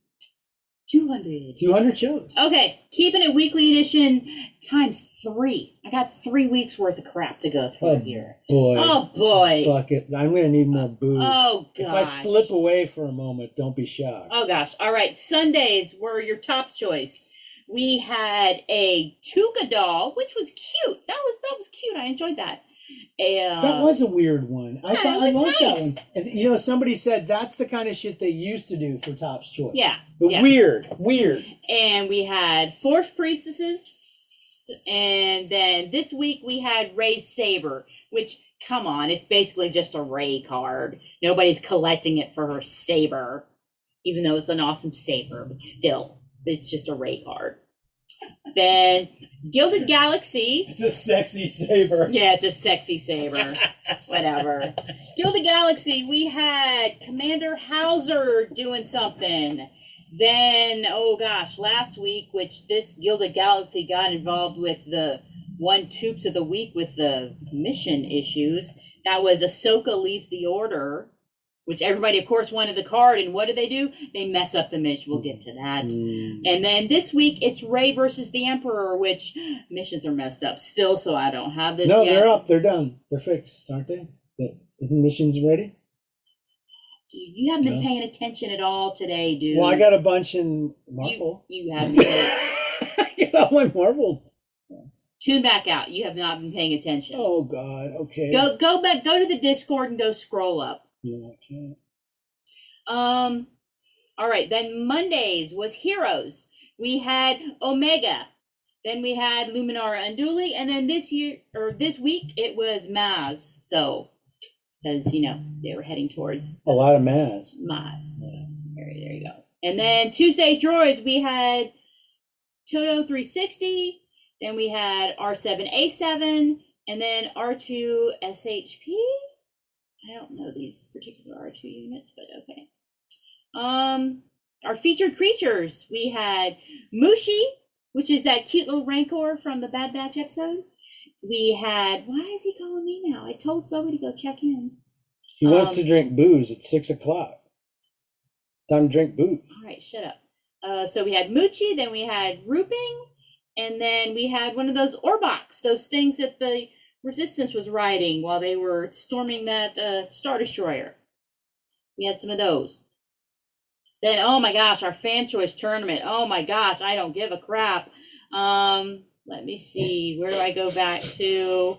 Two hundred. 200 shows. Okay, keeping it weekly edition times three. I got three weeks worth of crap to go through here. Oh, here. Boy, Oh boy. bucket. I'm gonna need more booze. Oh gosh. If I slip away for a moment, don't be shocked. Oh gosh. All right. Sundays were your top choice. We had a Tuca doll, which was cute. That was that was cute. I enjoyed that. A, uh, That was a weird one. I thought I liked that one. And you know, somebody said that's the kind of shit they used to do for Top's Choice. Yeah, But yeah. weird, weird. and we had Force Priestesses. And then this week we had Rey's Saber, which, come on, it's basically just a Rey card. Nobody's collecting it for her saber, even though it's an awesome saber, but still, it's just a Ray card. Then Gilded Galaxy. It's a sexy saber. Yeah, it's a sexy saber. Whatever. Gilded Galaxy, we had Commander Hauser doing something. Then, oh gosh, last week, which this Gilded Galaxy got involved with the one tubes of the week with the mission issues. That was Ahsoka leaves the order, which everybody, of course, wanted the card. And what do they do? They mess up the mission. We'll get to that. Mm. And then this week it's Rey versus the Emperor, which missions are messed up still, so I don't have this No, yet. they're up. They're done. They're fixed, aren't they? The- Isn't missions ready? You haven't been No. paying attention at all today, dude. Well, I got a bunch in Marvel. you haven't been, I got all my Marvel. tune back out. You have not been paying attention. Oh God. Okay. Go go back go to the Discord and go scroll up. Yeah, I can't. Um all right, then Mondays was Heroes. We had Omega. Then we had Luminara Unduli, and then this year or this week it was Maz. So because you know they were heading towards A lot of Maz. Maz. There, there you go. And then Tuesday droids, we had Toto 360, then we had R7A7, and then R2 SHP. I don't know these particular R2 units, but okay. Um, our featured creatures, we had Muchi, which is that cute little Rancor from the Bad Batch episode. We had, why is he calling me now? I told Zoe to go check in. He wants Um, to drink booze at six o'clock. It's time to drink booze. All right, shut up. Uh, so we had Muchi, then we had Rooping, and then we had one of those Orbaks, those things that the Resistance was riding while they were storming that uh, Star Destroyer. We had some of those. Then, oh my gosh, our fan choice tournament. Oh my gosh, I don't give a crap. Um, let me see. Where do I go back to?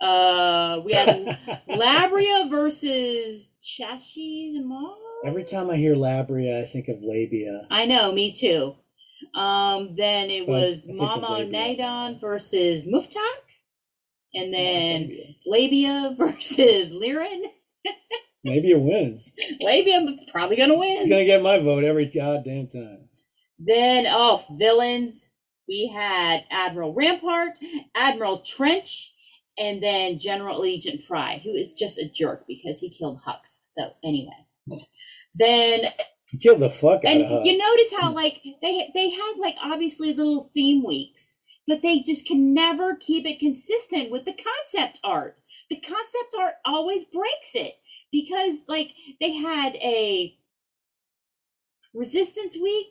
Uh, we had Labria versus Chassis Mall. Every time I hear Labria, I think of labia. I know, me too. Um, then it was Momaw. Nadon versus Muftak, and then Labia. Labia versus Liren. Maybe it wins. Maybe I'm probably gonna It's win. gonna get my vote every goddamn time. Then, oh, villains. We had Admiral Rampart, Admiral Trench, and then General Agent Fry, who is just a jerk because he killed Hux. So anyway, then You killed the fuck out and of her. you notice how like they they had like obviously little theme weeks, but they just can never keep it consistent with the concept art. The concept art always breaks it because like they had a Resistance week,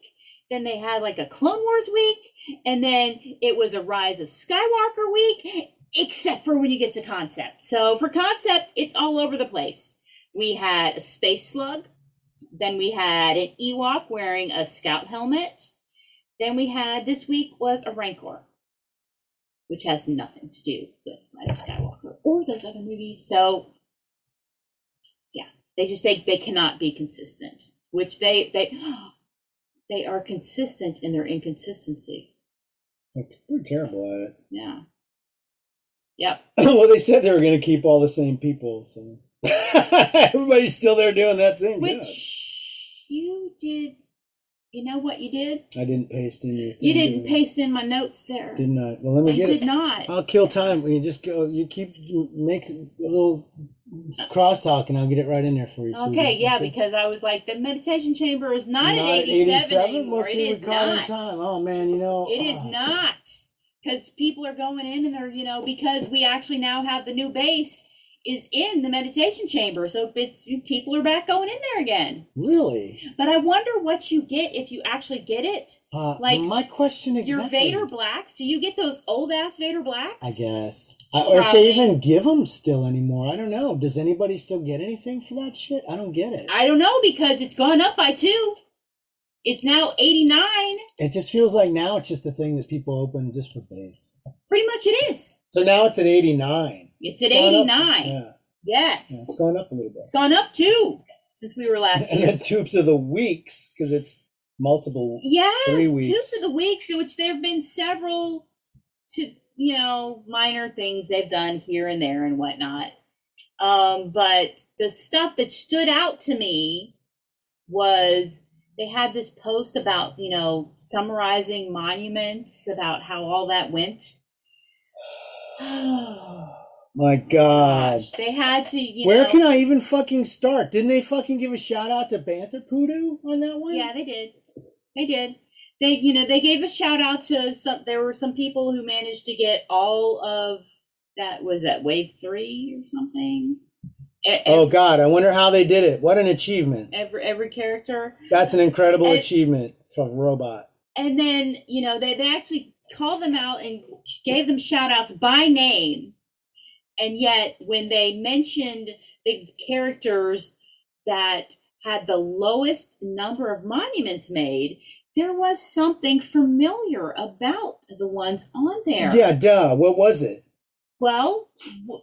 then they had like a Clone Wars week, and then it was a Rise of Skywalker week, except for when you get to concept. So for concept, it's all over the place. We had a space slug, then we had an Ewok wearing a scout helmet. Then we had this week was a Rancor, which has nothing to do with Rise of Skywalker or those other movies. So yeah, they just they they cannot be consistent, which they they they are consistent in their inconsistency. They're terrible at it. Yeah. Yep. well, they said they were going to keep all the same people, so everybody's still there doing that same job. Which you did. You know what you did? I didn't paste in your. You didn't did paste in my notes there. Didn't Well, let me You get did it. not. I'll kill time. You just go, you keep you make a little crosstalk, and I'll get it right in there for you. Okay, yeah, because I was like, the meditation chamber is not, at 87, anymore. We'll it is not. time. Oh man, you know It is ah. not. Because people are going in and they're, you know, because we actually now have the new base is in the meditation chamber. So it's people are back going in there again. really. But I wonder what you get if you actually get it. Uh, Like, my question exactly. Your Vader blacks. Do you get those old ass Vader blacks? I guess. I, or if they even give them still anymore. I don't know. Does anybody still get anything for that shit? I don't get it. I don't know because it's gone up by two. It's now 89. It just feels like now it's just a thing that people open just for base. Pretty much it is. So now it's at 89. It's at 89. Yeah, Yes. yeah, it's going up a little bit. It's gone up too since we were last And year. then tubes of the weeks because it's multiple. Yes, three two weeks. to the weeks, which there have been several, to you know, minor things they've done here and there and whatnot. Um, but the stuff that stood out to me was they had this post about you know summarizing monuments about how all that went. My God. Gosh, they had to, you Where know. can I even fucking start? Didn't they fucking give a shout out to Banther Poodoo on that one? Yeah, they did. They did. They, you know, they gave a shout out to some. There were some people who managed to get all of that. Was that wave three or something? Oh God, I wonder how they did it. What an achievement. Every every character, That's an incredible And- achievement for a robot. and then you know they they actually called them out and gave them shout outs by name, and yet when they mentioned the characters that had the lowest number of monuments made, there was something familiar about the ones on there. Yeah, duh. What was it? Well,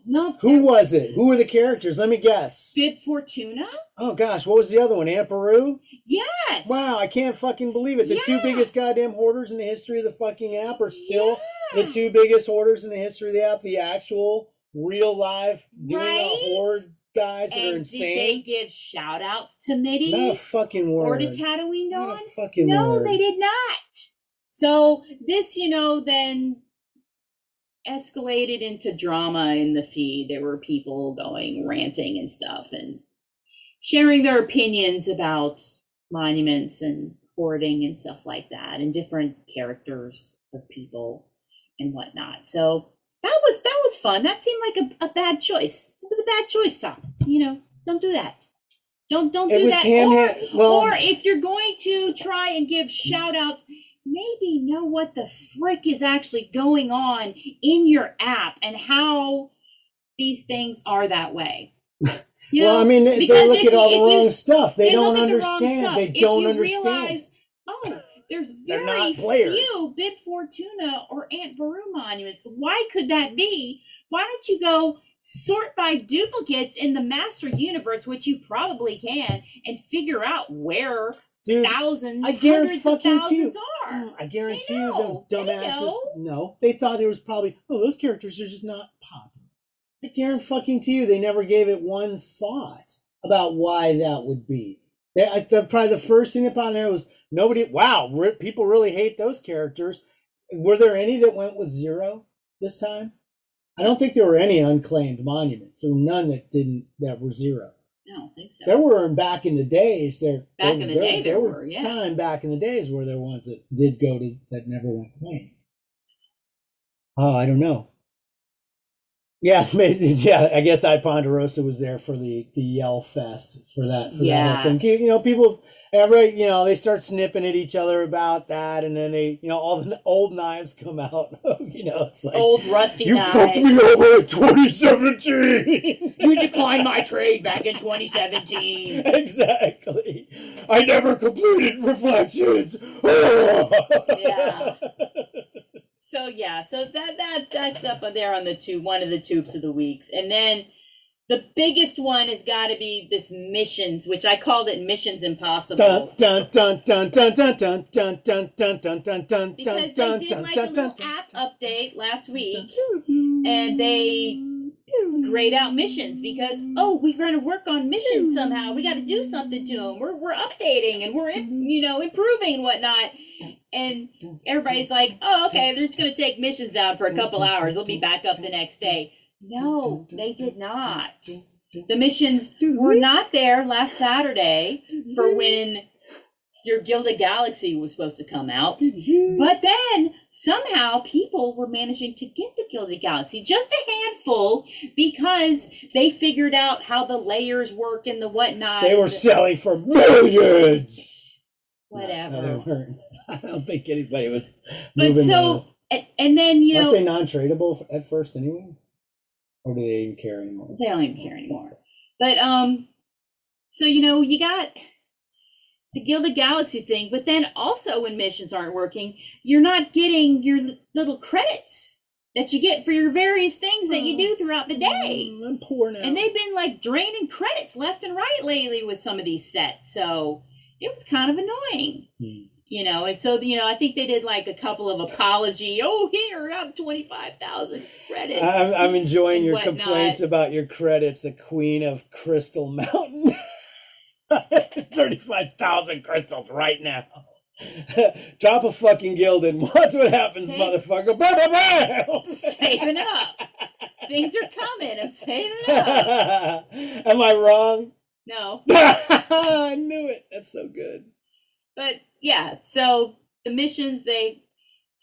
no. Who was it? Who were the characters? Let me guess. Bib Fortuna? Oh gosh, what was the other one? Aunt Beru? Yes. Wow, I can't fucking believe it. The two biggest goddamn hoarders in the history of the fucking app are still Yeah. the two biggest hoarders in the history of the app. The actual, real life, doing Right? a hoard guys that are And did they give shout outs to Mitty Not a fucking word. or to Tatooine Not Dawn? a fucking No, word. they did not. So this, you know, then escalated into drama in the feed. There were people going ranting and stuff and sharing their opinions about monuments and hoarding and stuff like that and different characters of people and whatnot. So that was that was fun. That seemed like a, a bad choice. It was a bad choice, Tops. You know, don't do that. Don't don't It do that. or, well- or if you're going to try and give shout outs, maybe know what the frick is actually going on in your app and how these things are that way. You well, know, I mean, they, they look at you- all the if you- wrong stuff. They, don't look the understand. They If don't you understand. Realize, oh, there's very few Bib Fortuna or Aunt Beru monuments. Why could that be? Why don't you go sort by duplicates in the master universe, which you probably can, and figure out where Dude, thousands, I hundreds of thousands you. are? Mm, I guarantee you those dumbasses. No, they thought it was probably oh those characters are just not popular. I guarantee fucking to you they never gave it one thought. about why that would be. They, I, the, probably the first thing upon there was nobody. Wow, re- people really hate those characters. Were there any that went with zero this time? I don't think there were any unclaimed monuments. There were none that didn't that were zero. I don't think so. There were back in the days. There Back there, in the day there were, yeah. time back in the days where there were ones that did go to that never went claimed. Oh, I don't know. Yeah, maybe, yeah. I guess I Ponderosa was there for the the Yell Fest for that for that Yeah. whole thing. You know, people, every you know, they start snipping at each other about that, and then they, you know, all the old knives come out. you know, it's like Old rusty you knives. fucked me over in 2017. You declined my trade back in 2017. exactly. I never completed reflections. Yeah. So yeah, so that that that's up there on the two one of the tubes of the weeks, and then the biggest one has got to be this missions, which I called it Missions Impossible. dun dun dun dun dun dun dun dun dun dun dun dun Because they did like a little app update last week, and they grayed out missions because oh we're going to work on missions somehow we got to do something to them we're, we're updating and we're you know improving and whatnot and everybody's like oh okay they're just going to take missions down for a couple hours they'll be back up the next day no they did not the missions were not there last saturday for mm-hmm. when your gilded galaxy was supposed to come out mm-hmm. but then somehow people were managing to get the Gilded Galaxy, just a handful, because they figured out how the layers work and the whatnot. They were selling for millions. whatever. No, they weren't. I don't think anybody was. but so, those. and, and then you know. aren't know they non-tradable at first anyway, or do they even care anymore? they don't even care anymore. But um, so you know you got the Gilded Galaxy thing, but then also when missions aren't working, you're not getting your little credits that you get for your various things that you do throughout the day. Mm, I'm poor now. And they've been like draining credits left and right lately with some of these sets. So it was kind of annoying. Hmm. You know, and so you know, I think they did like a couple of apology. Oh, here, I'm twenty five thousand credits. I'm, I'm enjoying your whatnot. complaints about your credits, the Queen of Crystal Mountain. 35,000 crystals right now. Drop a fucking guild and watch what happens, Save- motherfucker. Bam. saving up. Things are coming. I'm saving up. Am I wrong? No, I knew it. That's so good. But yeah. So the missions they,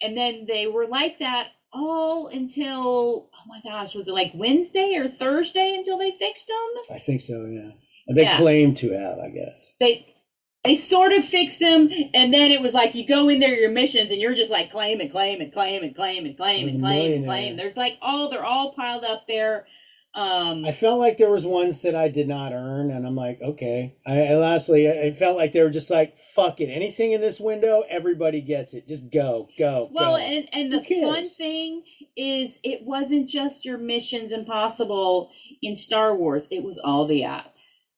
and then they were like that all until oh my gosh, was it like Wednesday or Thursday until they fixed them? I think so, yeah. They Yeah. claim to have, I guess. they they sort of fixed them and then it was like you go in there your missions and you're just like claim and claim and claim and claim and claim and claim and claim there's like all they're all piled up there um I felt like there was ones that I did not earn, and I'm like, okay. I, and lastly, I I felt like they were just like, fuck it. Anything in this window, everybody gets it. Just go, go, well go. and and the fun thing is it wasn't just your missions impossible in star wars it was all the apps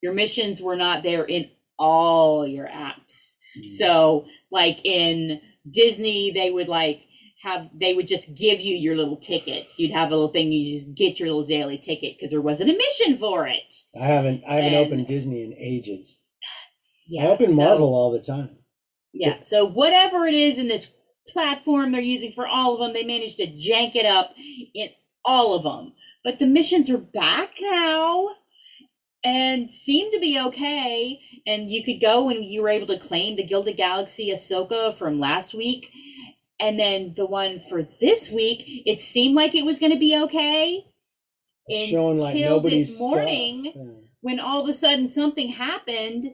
your missions were not there in all your apps Mm. So, like in Disney, they would like have they would just give you your little ticket. You'd have a little thing. You just get your little daily ticket because there wasn't a mission for it. I haven't, I haven't and- opened Disney in ages. Yeah, I open so- Marvel all the time. Yeah. So whatever it is in this platform they're using for all of them, they managed to jank it up in all of them. But the missions are back now and seem to be okay. And you could go and you were able to claim the Gilded Galaxy Ahsoka from last week. And then the one for this week, it seemed like it was going to be okay. It's showing like Until this morning. Yeah. when all of a sudden something happened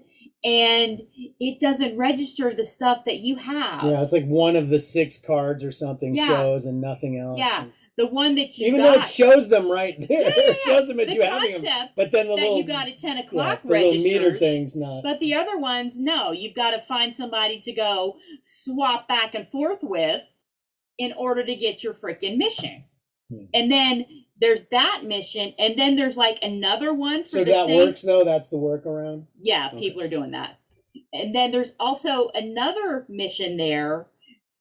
and it doesn't register the stuff that you have. Yeah, it's like one of the six cards or something Yeah. shows and nothing else. Yeah, the one that you Even got, though it shows them right there, Yeah, yeah, it shows them as the you having them. concept But then the that little, you got at ten yeah, o'clock little registers. meter thing's not. But the other ones, no, you've got to find somebody to go swap back and forth with in order to get your freaking mission. Hmm. And then there's that mission, and then there's like another one for the so that same works though. That's the workaround. Yeah, Okay. people are doing that. And then there's also another mission there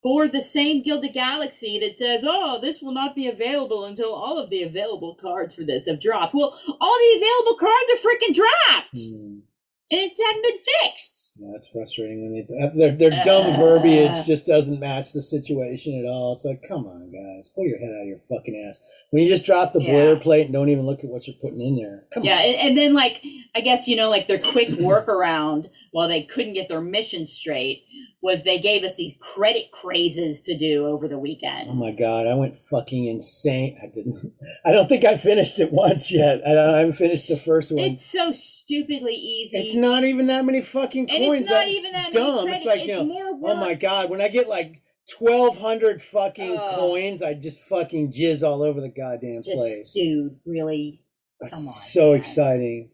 for the same Gilded Galaxy that says, "Oh, this will not be available until all of the available cards for this have dropped." Well, all the available cards are freaking dropped, Hmm. and it hadn't been fixed. Yeah, it's frustrating when they their their dumb Uh. verbiage just doesn't match the situation at all. It's like, come on, guys, pull your head out of your fucking ass. When you just drop the Yeah. boilerplate and don't even look at what you're putting in there. Come Yeah, on. and, and then like I guess you know like their quick workaround while they couldn't get their mission straight was they gave us these credit crazes to do over the weekend. Oh my god, I went fucking insane. I didn't. I don't think I finished it once yet. I, I haven't finished the first one. It's so stupidly easy. It's not even that many fucking And coins. it's not That's even that dumb. many it's like you know, oh my god, when I get like twelve hundred fucking Ugh. coins, I just fucking jizz all over the goddamn Just, place. dude, really? That's come on, so man. exciting.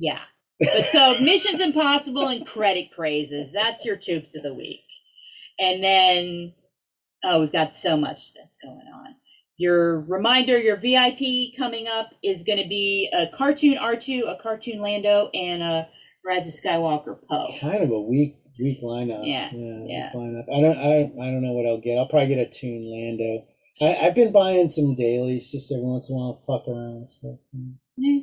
Yeah. But so Missions Impossible and credit crazes. That's your tubes of the week. And then oh, we've got so much that's going on. Your reminder, your VIP coming up is going to be a cartoon R2, a cartoon Lando, and a Rise of Skywalker Poe. Kind of a weak, weak lineup. Yeah, yeah. yeah. lineup. I don't, I, I don't know what I'll get. I'll probably get a tune Lando. I, I've been buying some dailies just every once in a while, fuck around and stuff. Yeah.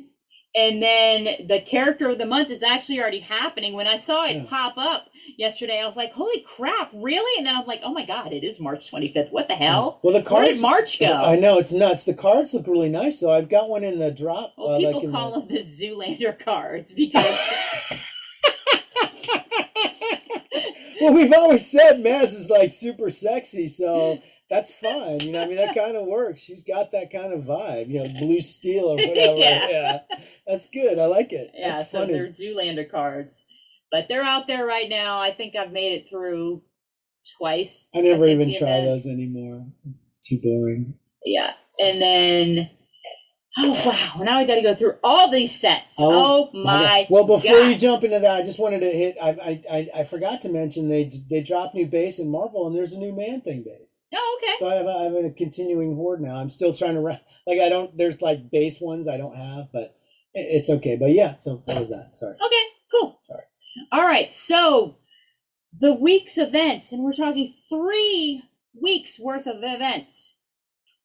And then the character of the month is actually already happening. When I saw it Yeah. pop up yesterday, I was like, "Holy crap, really?" And then I'm like, "Oh my god, it is March 25th. What the hell? Well, the Where cards. did March go?" I know it's nuts. The cards look really nice though. I've got one in the drop. Well, uh, people like call the- them the Zoolander cards because well, we've always said Maz is like super sexy, so that's fine. You know, I mean, that kind of works. She's got that kind of vibe, you know, blue steel or whatever. Yeah. yeah. that's good. I like it. yeah, that's so funny. they're Zoolander cards, but they're out there right now. I think I've made it through twice. I never even try those anymore. It's too boring. Yeah, and then oh wow, now I got to go through all these sets. Oh, my! God. Well, before you jump into that, I just wanted to hit. I, I I I forgot to mention they they dropped new base in Marvel, and there's a new Man Thing base. Oh, okay. So I have a, I have a continuing horde now. I'm still trying to ra- like I don't. There's like base ones I don't have, but it's okay. But yeah, so that was that. Sorry. Okay, cool. Sorry. All right, so the week's events, and we're talking three weeks worth of events.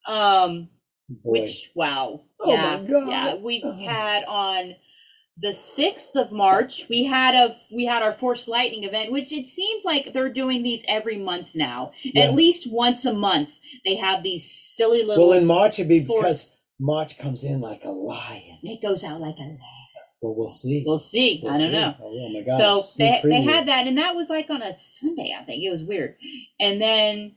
Um, Boy. which wow, Oh yeah, my God. yeah, we had on the sixth of March. We had a we had our Force Lightning event, which it seems like they're doing these every month now. Yeah. At least once a month, they have these silly little. well, in March it'd be Force- because March comes in like a lion. it goes out like a. lion. Well, we'll see. We'll see. We'll I don't see. know. Oh, oh my gosh. so they, they had that, and that was like on a Sunday, I think. It was weird. And then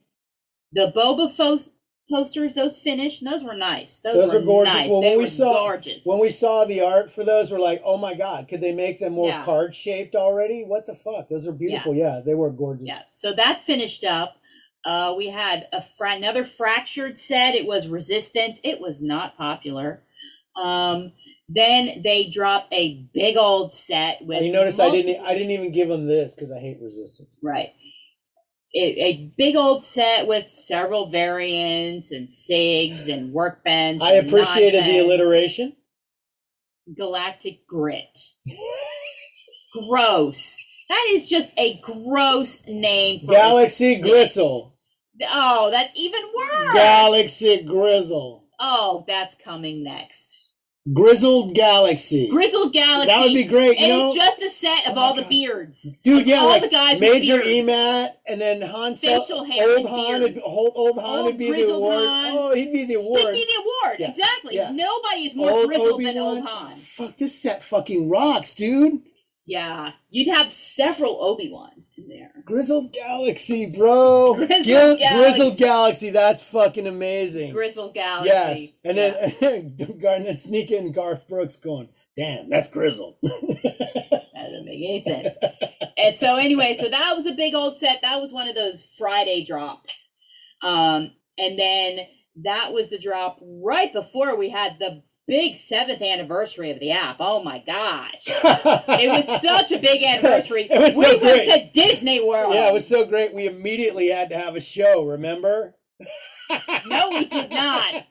the Boba Fett posters, those finished, and those were nice. Those, Those were, were gorgeous. Nice. Well, they when we saw- gorgeous. When we saw the art for those, we're like, oh my god, could they make them more Yeah. card shaped already? What the fuck? Those are beautiful. Yeah, they were gorgeous. yeah, so that finished up. Uh, we had a fra- another fractured set. It was Resistance. It was not popular. Um, then they dropped a big old set with. And you notice I didn't. I didn't even give them this because I hate resistance. Right. A, a big old set with several variants and SIGs and workbench. I and appreciated the alliteration. Galactic Grit. Gross. That is just a gross name for Galaxy. Gristle. Oh, that's even worse. Galaxy Grizzle. Oh, that's coming next. Grizzled Galaxy. Grizzled Galaxy. That would be great. You and know, it's just a set of Oh my all the beards. dude. Like, Yeah, all like the guys Major beards. Ematt, and then Han. Solo- Facial hair Old Han. Would, beards. old, old Han Old would be the award. Han. Oh, he'd be the award. He'd be the award. Yeah. Exactly. Yeah. Nobody is more Old grizzled than Obi-Wan. old Han. Fuck, this set fucking rocks, dude. Yeah. You'd have several Obi-Wans in there. Grizzled Galaxy, bro. Grizzled Gil- Galaxy. Grizzled Galaxy. That's fucking amazing. Grizzled Galaxy. yes, and Yeah. then Garnet sneak in Garth Brooks going, "Damn, that's Grizzled." That doesn't make any sense. and so anyway, so that was a big old set. That was one of those Friday drops. Um, and then that was the drop right before we had the big seventh anniversary of the app. Oh my gosh. It was such a big anniversary. It was we so went great. to Disney World. Yeah, it was so great. We immediately had to have a show. Remember? No, we did not.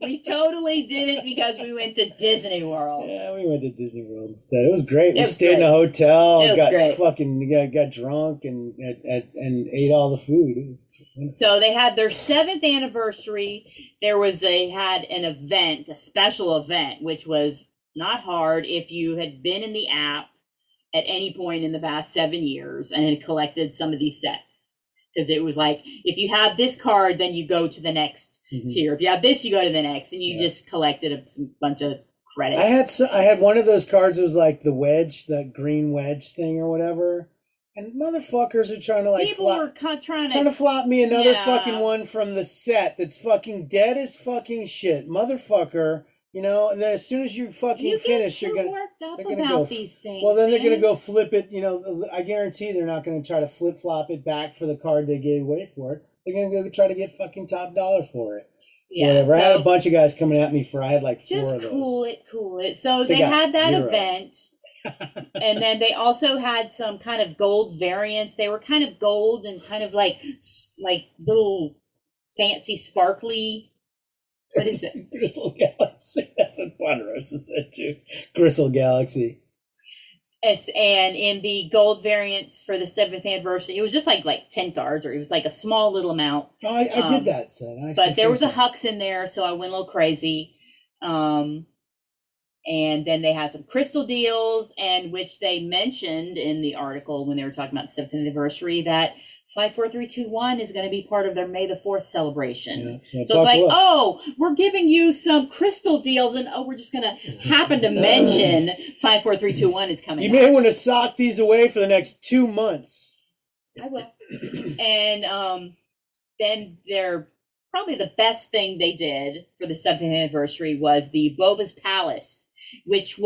We totally didn't because we went to Disney World. Yeah, we went to Disney World instead. It was great. It we was stayed in a hotel, got great. fucking got, got drunk and and, and ate all the food. So they had their seventh anniversary. There was a had an event, a special event, which was not hard if you had been in the app at any point in the past seven years and had collected some of these sets. Because it was like if you have this card, then you go to the next Mhm. tier. If you have this, you go to the next, and you Yeah. just collected a bunch of credits. I had so, I had one of those cards. It was like the wedge, the green wedge thing or whatever. And motherfuckers are trying to like people flop, were co- trying trying to to. flop me another Yeah. fucking one from the set that's fucking dead as fucking shit, motherfucker. You know, and then as soon as you fucking You finish, you're gonna worked up they're gonna about go these things. Well, then they're going to go flip it. You know, I guarantee they're not to try to flip flop it back for the card they gave away for it. They're to go try to get fucking top dollar for it. So Yeah, whatever. I had a bunch of guys coming at me for. I had like four just of those. cool it, cool it. So They they, had that zero. event, and then they also had some kind of gold variants. They were kind of gold and kind of like like little fancy sparkly. What is it? Gristle Galaxy. That's what Ponderosa said too. Gristle Galaxy. It's, and in the gold variants for the seventh anniversary, it was just like like ten cards, or it was like a small little amount. Oh, I, I Um, did that set. But there was a hux in there, so I went a little crazy. Um, and then they had some crystal deals, and which they mentioned in the article when they were talking about the seventh anniversary that five, four, three, two, one is going to be part of their May the Fourth celebration. Yeah, So it's like, oh, we're giving you some crystal deals, and oh, we're just going to happen to mention five, four, three, two, one is coming. you out. may want to sock these away for the next two months. I will. and um, then their probably the best thing they did for the 70th anniversary was the Boba's Palace, which Mm-hmm.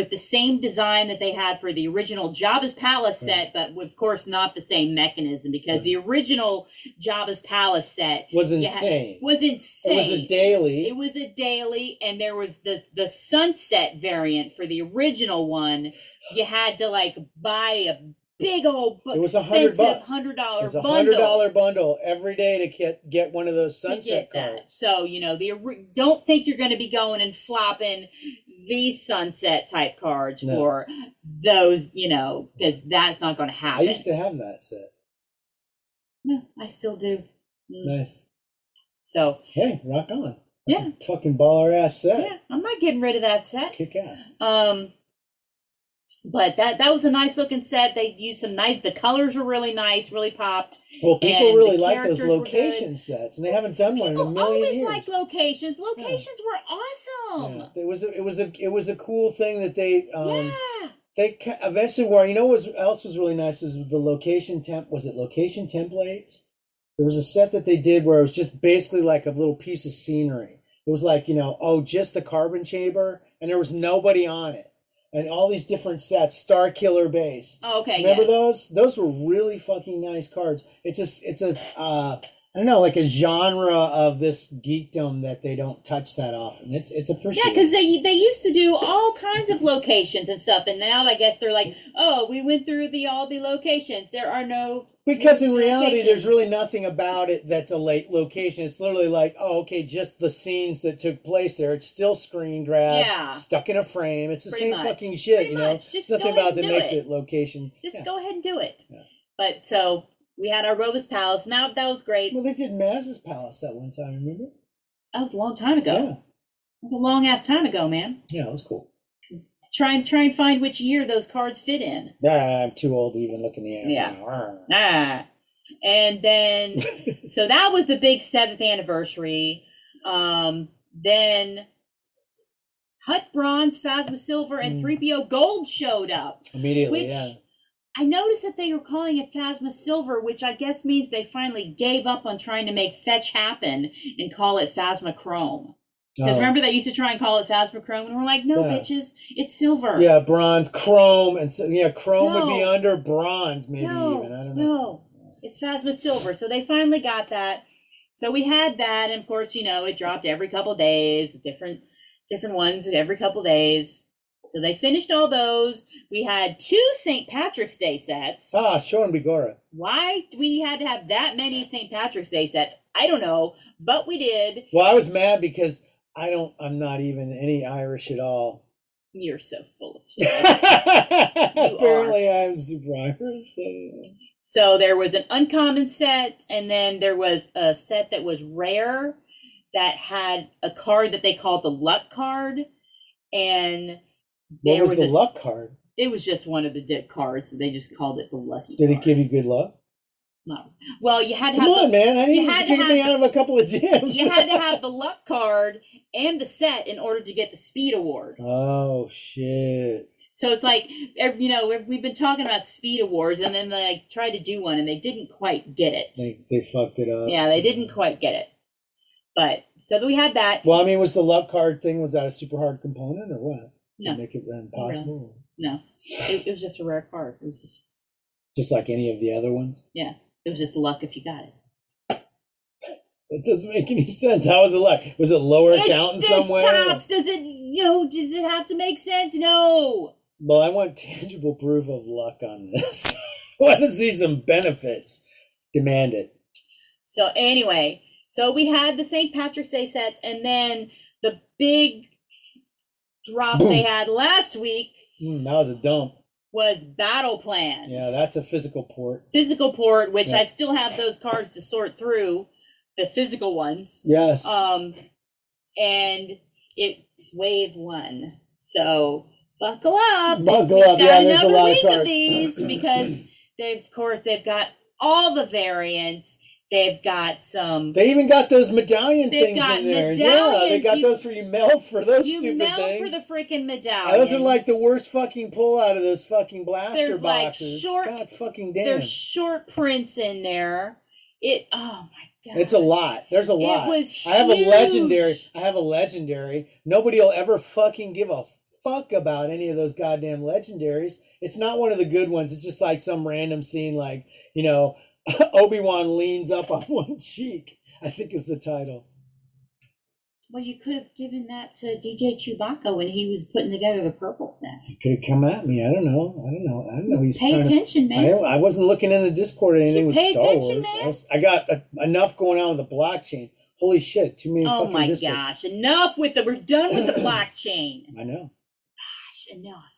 With the same design that they had for the original Jabba's Palace set, mm. but of course not the same mechanism because the mm. original Jabba's Palace set Was insane. was insane. It was a daily. It was a daily, and there was the the sunset variant for the original one. You had to like buy a big old bu- It was a hundred bucks. hundred dollar a bundle hundred dollar bundle every day to get get one of those sunset cards. So you know the don't think you're going to be going and flopping these sunset type cards No. for those. You know because that's not going to happen. I used to have that set. No, I still do. Mm. Nice. So Hey, rock on. That's Yeah. fucking baller ass set. yeah, I'm not getting rid of that set. Kick out. Um, but that that was a nice looking set. They used some nice. The colors were really nice, really popped. Well, people really like those location sets, and they haven't done one in a People million always years. like locations. Locations were awesome. Yeah. It was a, it was a it was a cool thing that they um Yeah. they eventually were. You know what else was really nice is the location temp. Was it location templates? There was a set that they did where it was just basically like a little piece of scenery. It was like you know oh just the carbon chamber, and there was nobody on it, and all these different sets. Starkiller Base. Oh, okay. Remember yeah. those? Those were really fucking nice cards. It's a it's a uh, I don't know like a genre of this geekdom that they don't touch that often. It's it's a Yeah, because they they used to do all kinds of locations and stuff, and now I guess they're like, oh, we went through the all the locations. There are no Because in reality, there's really nothing about it that's a late location. It's literally like, oh, okay, just the scenes that took place there. It's still screen grabs, Yeah. stuck in a frame. It's the Pretty same much. fucking shit, Pretty you know. much. Just nothing about that makes it. it location. Just Yeah. go ahead and do it. Yeah. But so we had our Boba's Palace. Now that was great. Well, they did Maz's Palace that one time. Remember? That was a long time ago. Yeah, That was a long ass time ago, man. yeah, it was cool. Try and try and find which year those cards fit in. Nah, I'm too old to even look in the air. Yeah. Ah. And then so that was the big seventh anniversary. Um then Hutt Bronze, Phasma Silver, and Mm. 3PO Gold showed up. Immediately, Which yeah. I noticed that they were calling it Phasma Silver, which I guess means they finally gave up on trying to make fetch happen and call it Phasma Chrome. Because Oh. remember they used to try and call it Phasma Chrome, and we're like, no, Yeah. bitches, it's silver. Yeah, bronze, chrome, and so yeah, chrome would be under bronze, maybe no, even. I don't know. no, it's Phasma Silver. So they finally got that. So we had that, and of course, you know, it dropped every couple days, different different ones every couple days. So they finished all those. We had two St. Patrick's Day sets. Ah, Sean Bigora. Why we had to have that many St. Patrick's Day sets? I don't know, but we did. Well, I was mad because I don't. I'm not even any Irish at all. You're so full of shit. Apparently, I'm super Irish. so there was an uncommon set, and then there was a set that was rare that had a card that they called the luck card, and What there was was the this- luck card? it was just one of the dip cards, so they just called it the lucky. Did it give you good luck? No. Well, you had to Come have on, the, man! I need you to get me out of a couple of gyms. you had to have the luck card and the set in order to get the speed award. oh shit! So it's like, every, you know, we've- been talking about speed awards, and then they like, tried to do one, and they didn't quite get it. They they fucked it up. yeah, they didn't quite get it. But so we had that. Well, I mean, was the luck card thing? Was that a super hard component or what? No. To make it impossible. No, it, it was just a rare card. It was just, Just like any of the other ones. yeah, it was just luck if you got it. That doesn't make any sense. How was it luck? Was it lower count in It's, some it's way? tops. Does it? You know? Does it have to make sense? No. Well, I want tangible proof of luck on this. I want to see some benefits. Demand it. So anyway, so we had the St. Patrick's Day sets, and then the big drop they had last week Hmm, that was a dump. Was battle plans. Yeah, that's a physical port. physical port, which Yeah. I still have those cards to sort through, the physical ones. Yes. Um, and it's wave one, so buckle up. Buckle We've up. got Yeah, there's a another lot of week of, cards. these because they, of course, they've got all the variants. They've got some. they even got those medallion They've things got in there. Yeah, they got You- those for you melt for those you stupid melt things. for the freaking medallions. Those are like the worst fucking pull out of those fucking blaster There's, like, boxes. short- God fucking damn. There's short prints in there. It. Oh my god. It's a lot. There's a lot. was I have a legendary. I have a legendary. Nobody will ever fucking give a fuck about any of those goddamn legendaries. It's not one of the good ones. It's just like some random scene, like you know, Obi Wan leans up on one cheek. I think is the title. Well, you could have given that to DJ Chewbacca when he was putting together the purple set. He could have come at me. I don't know. I don't know. I don't know. He's Pay trying to- attention, I, man. I wasn't looking in the Discord or anything with Pay Star attention, Wars. man. I, was, I got uh, enough going on with the blockchain. Holy shit! Too many Oh fucking my Discords. gosh! Enough with the. We're done with the blockchain. I know. Gosh, enough.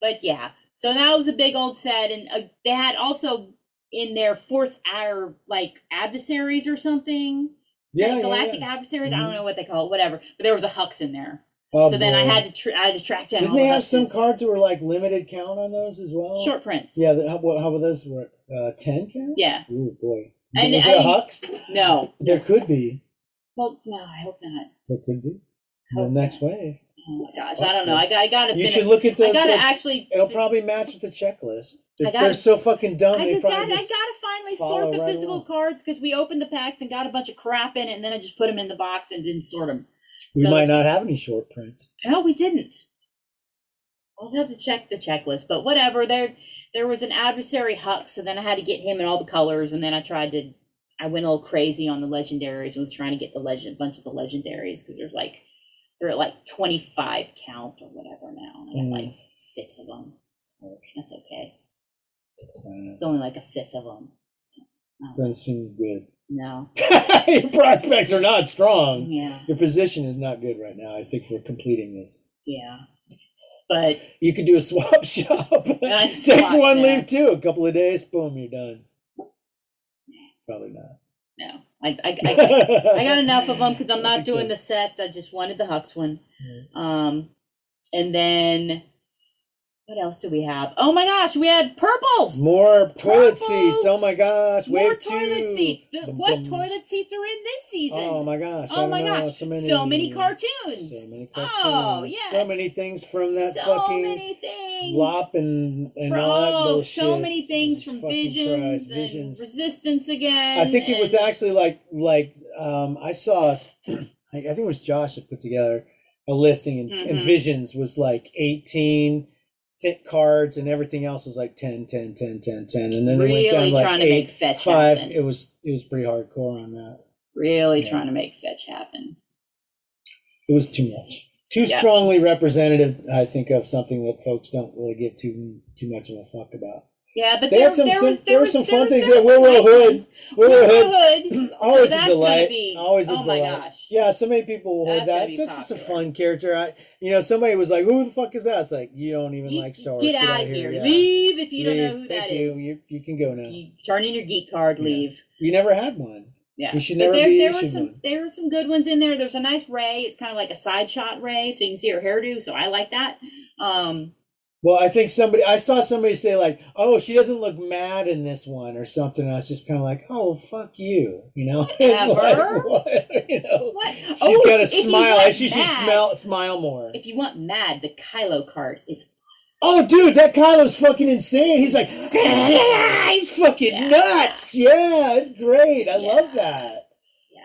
But yeah, so that was a big old set, and uh, they had also in their fourth hour like adversaries or something. Yeah, galactic yeah. adversaries. I Mhm. don't know what they call it. Whatever. But there was a hux in there. Oh, so then I had to tr- I had to track down. Didn't they the have some cards that were like limited count on those as well? short prints? Yeah. The, how, how about those? Were uh, ten count? Yeah. Ooh boy. And Was it a I- hux? No. There could be. Well, no, I hope not. There could be. The next wave. Oh my gosh, I don't know. I got. I got to. You finish. should look at the. I gotta the- actually. It'll probably match with the checklist. They're, gotta- they're so fucking dumb. I they just probably got. I gotta finally sort the right physical along. cards because we opened the packs and got a bunch of crap in it, and then I just put them in the box and didn't sort them. we so- might not have any short prints. No, we didn't. I'll have to check the checklist, but whatever. There, there was an adversary Huck, so then I had to get him in all the colors, and then I tried to. I went a little crazy on the legendaries and was trying to get the legend, a bunch of the legendaries because there's like they're at like 25 count or whatever now, and I got Mm. like six of them. So that's okay. Uh, It's only like a fifth of them. doesn't seem good. No, Your prospects are not strong. yeah, Your position is not good right now. I think for completing this. yeah, but You could do a swap shop. Take swap, one, leave two. A couple of days, boom, you're done. Probably not. no, I, I, I, I got enough of them because I'm not so. doing the set. I just wanted the Hux one. Um, and then what else do we have? Oh my gosh, we had purples. More toilet Purples! seats. Oh my gosh. More toilet two. seats. The- Bum, what bum. toilet seats are in this season? Oh my gosh. Oh my know, gosh, So many, so many cartoons. So many cartoons. Oh, yes. So many things from that so fucking many things. Lop and, and From- oh, so many things Jesus from fucking Visions and Resistance again. I think it was actually like like um, I saw. I think it was Josh that put together a listing, and, and Mhm. Visions was like eighteen fit cards, and everything else was like 10, 10, 10, 10, 10. and then they went really down like trying to eight, make fetch five. happen. It was it was pretty hardcore on that. really Yeah. trying to make fetch happen. It was too much. too Yeah. strongly representative. I think of something that folks don't really give too too much of a fuck about. Yeah, but They there, had some- there was there there were was some fun things there. Willrow Hood. Willrow Hood, always so a delight. Be, always a oh my delight. gosh. Yeah, so many people will hold that. It's just a fun character. I, you know, somebody was like, "Who the fuck is that?" It's like you don't even You- like Star Wars. get out of here. Yeah. Leave if you don't know Leave. who Thank that you. is. You you can go now. You turn in your geek card. Yeah. Leave. You never had one. Yeah, We should but never there, be there were some one. there were some good ones in there. There's a nice Rey. It's kind of like a side shot Rey, so you can see her hairdo. So I like that. Um, Well, I think somebody I saw somebody say like, "Oh, she doesn't look mad in this one" or something. I was just kind of like, "Oh, fuck you," you know. It's Whatever. like, what? you know. what? She's Oh, got a smile. I she should smell smile more. If you want mad, the Kylo card is awesome. Oh, dude, that Kylo's fucking insane. He's like, he's fucking Yeah. nuts. Yeah, it's great. I Yeah. love that.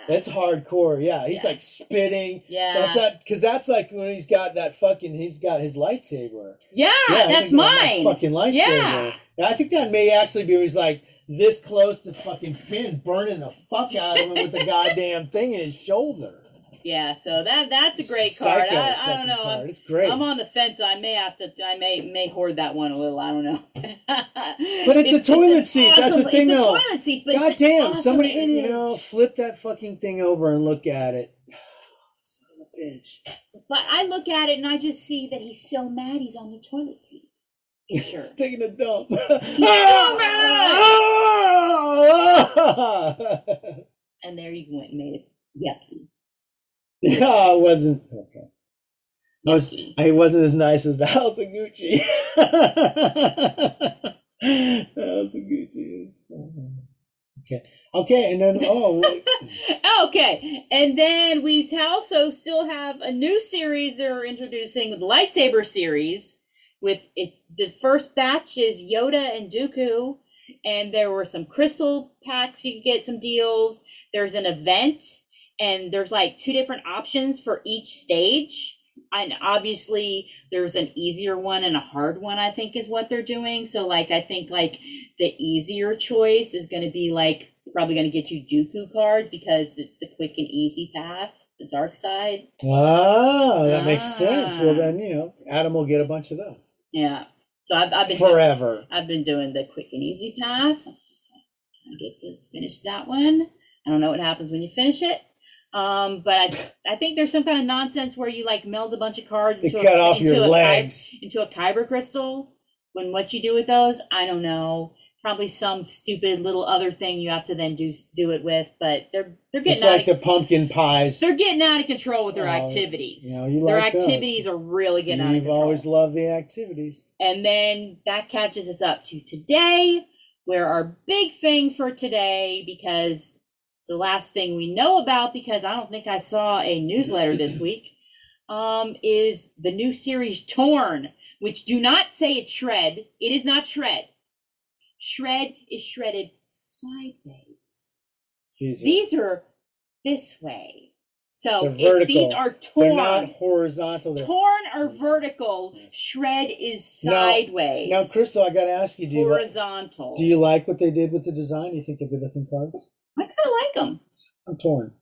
That's hardcore. Yeah, he's Yeah. like spitting. yeah, That's that because that's like when he's got that fucking. He's got his lightsaber. yeah. Yeah, that's about that. Fucking lightsaber. Yeah. I think that may actually be. where He's like this close to fucking Finn, burning the fuck out of him with the goddamn thing in his sholler. Yeah, so that that's a great card. Psycho I, I don't know. card. I'm, It's great. I'm on the fence. I may have to. I may may hoard that one a little. I don't know. But it's a toilet an seat, that's the thing, It's a though. toilet seat, but God it's damn! awesome somebody, you image. know, flip that fucking thing over and look at it. Son of a bitch. But I look at it and I just see that he's so mad he's on the toilet seat. Sure. He's taking a dump. He's so mad. Ah! Ah! and there you went and made it yucky. yeah, it wasn't okay. I was. I wasn't as nice as the House of Gucci. House of Gucci. Okay. Okay, and then oh, okay, and then we also still have a new series they're introducing, the lightsaber series. With it's the first batch is Yoda and Dooku, and there were some crystal packs you could get some deals. There's an event, and there's like two different options for each stage. And obviously, there's an easier one and a hard one. I think is what they're doing. So, like, I think like the easier choice is going to be like probably going to get you Dooku cards because it's the quick and easy path, the dark side. ah, that makes sense. Well, Ah. then you know, Adam will get a bunch of those Yeah. So I've, I've been forever. I've been doing the quick and easy path. I'm just trying to get to finish that one. I don't know what happens when you finish it. Um, but I, I think there's some kind of nonsense where you like meld a bunch of cards into cut a, off into your a legs. Kyber, into a kyber crystal. When what you do with those, I don't know. Probably some stupid little other thing you have to then do do it with. But they're they're It's getting out like of, the pumpkin pies. they're getting out of control with their Oh, activities. you know, you their like those. activities are really getting out of You've always loved the activities. And then that catches us up to today, where our big thing for today, because it's the last thing we know about, because I don't think I saw a newsletter this week, um, is the new series Torn, which do not say it's shred. It is not shred. Shred is shredded sideways. These are- These are this way. So They're these are They're torn. not horizontal. They're... Torn are vertical. Shred is sideways. Now, Crystal, I got to ask you: Do you li- horizontal. do you like what they did with the design? Do you think they're good looking cards? I kind of like them. I'm torn.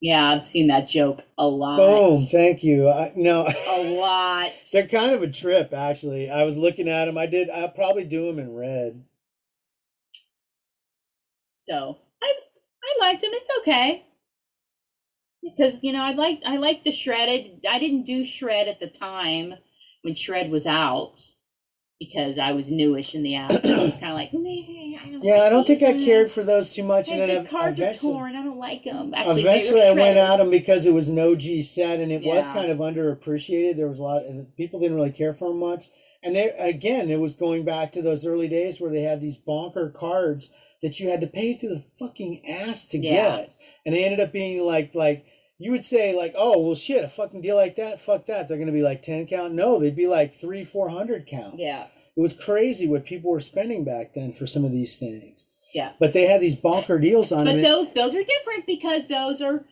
Yeah, I've seen that joke a lot. Boom! Thank you. I, no, A lot. they're kind of a trip, actually. I was looking at them. I did. I'll probably do them in red. So I I liked them. It's okay. Because you know I like I like the shredded. I didn't do shred at the time when shred was out because I was newish in the app. I was kind of like, "Meh, I don't Yeah, like I don't think I uh, cared for those too much. And then the ev- cards are torn. I don't like them. Actually, eventually I went at them because it was an OG set and it was kind of underappreciated. There was a lot of people didn't really care for them much. And they again, it was going back to those early days where they had these bonker cards that you had to pay to the fucking ass to Yeah. get. And they ended up being like like you would say like, oh well shit, a fucking deal like that, fuck that. They're gonna be like ten count. No, they'd be like three, four hundred count. Yeah, It was crazy what people were spending back then for some of these things. yeah. But they had these bonker deals on it. But them. those those are different because those are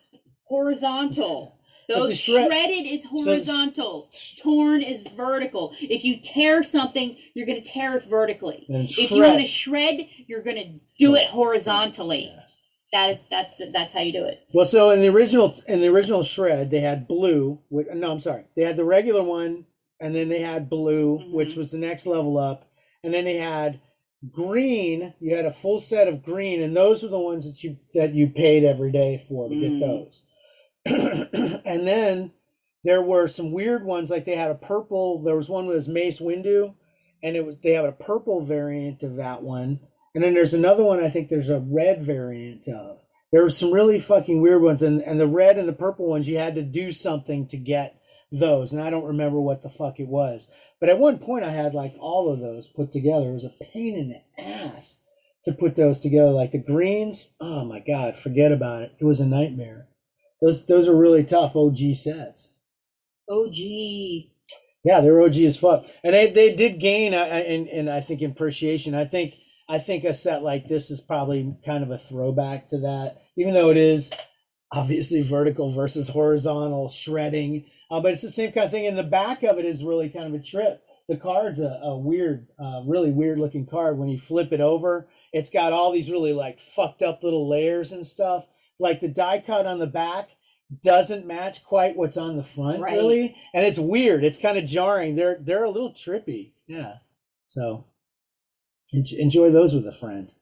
horizontal. Those shred- shredded is horizontal. Torn is vertical. If you tear something, you're going to tear it vertically. If you want to shred. shred, you're going to do it horizontally. Yes. That is that's that's how you do it. Well, so in the original in the original shred, they had blue. Which, no, I'm sorry. They had the regular one, and then they had blue, Mhm. which was the next level up, and then they had green. You had a full set of green, and those were the ones that you that you paid every day for to get Mm. those. and then there were some weird ones, like they had a purple. There was one with Mace Windu, and it was they had a purple variant of that one. And then there's another one. I think there's a red variant of. There were some really fucking weird ones, and and the red and the purple ones, you had to do something to get those, and I don't remember what the fuck it was. But at one point, I had like all of those put together. It was a pain in the ass to put those together. Like the greens, oh my god, forget about it. It was a nightmare. Those those are really tough OG sets. OG. Yeah, they're OG as fuck, and they, they did gain uh, in in I think in appreciation. I think I think a set like this is probably kind of a throwback to that, even though it is obviously vertical versus horizontal shredding. Uh, but it's the same kind of thing. And the back of it is really kind of a trip. The card's a, a weird, uh, really weird looking card. When you flip it over, it's got all these really like fucked up little layers and stuff. Like the die cut on the back doesn't match quite what's on the front, Right. really, and it's weird. It's kind of jarring. They're they're a little trippy. Yeah. So enjoy those with a friend.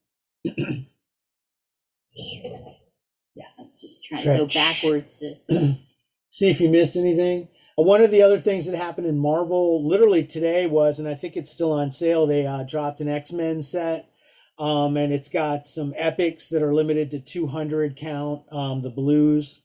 Yeah, I was just trying to go backwards to see if you missed anything. Uh, One of the other things that happened in Marvel literally today was, and I think it's still on sale, they uh, dropped an X Men set. Um, and it's got some epics that are limited to 200 count, um, the blues.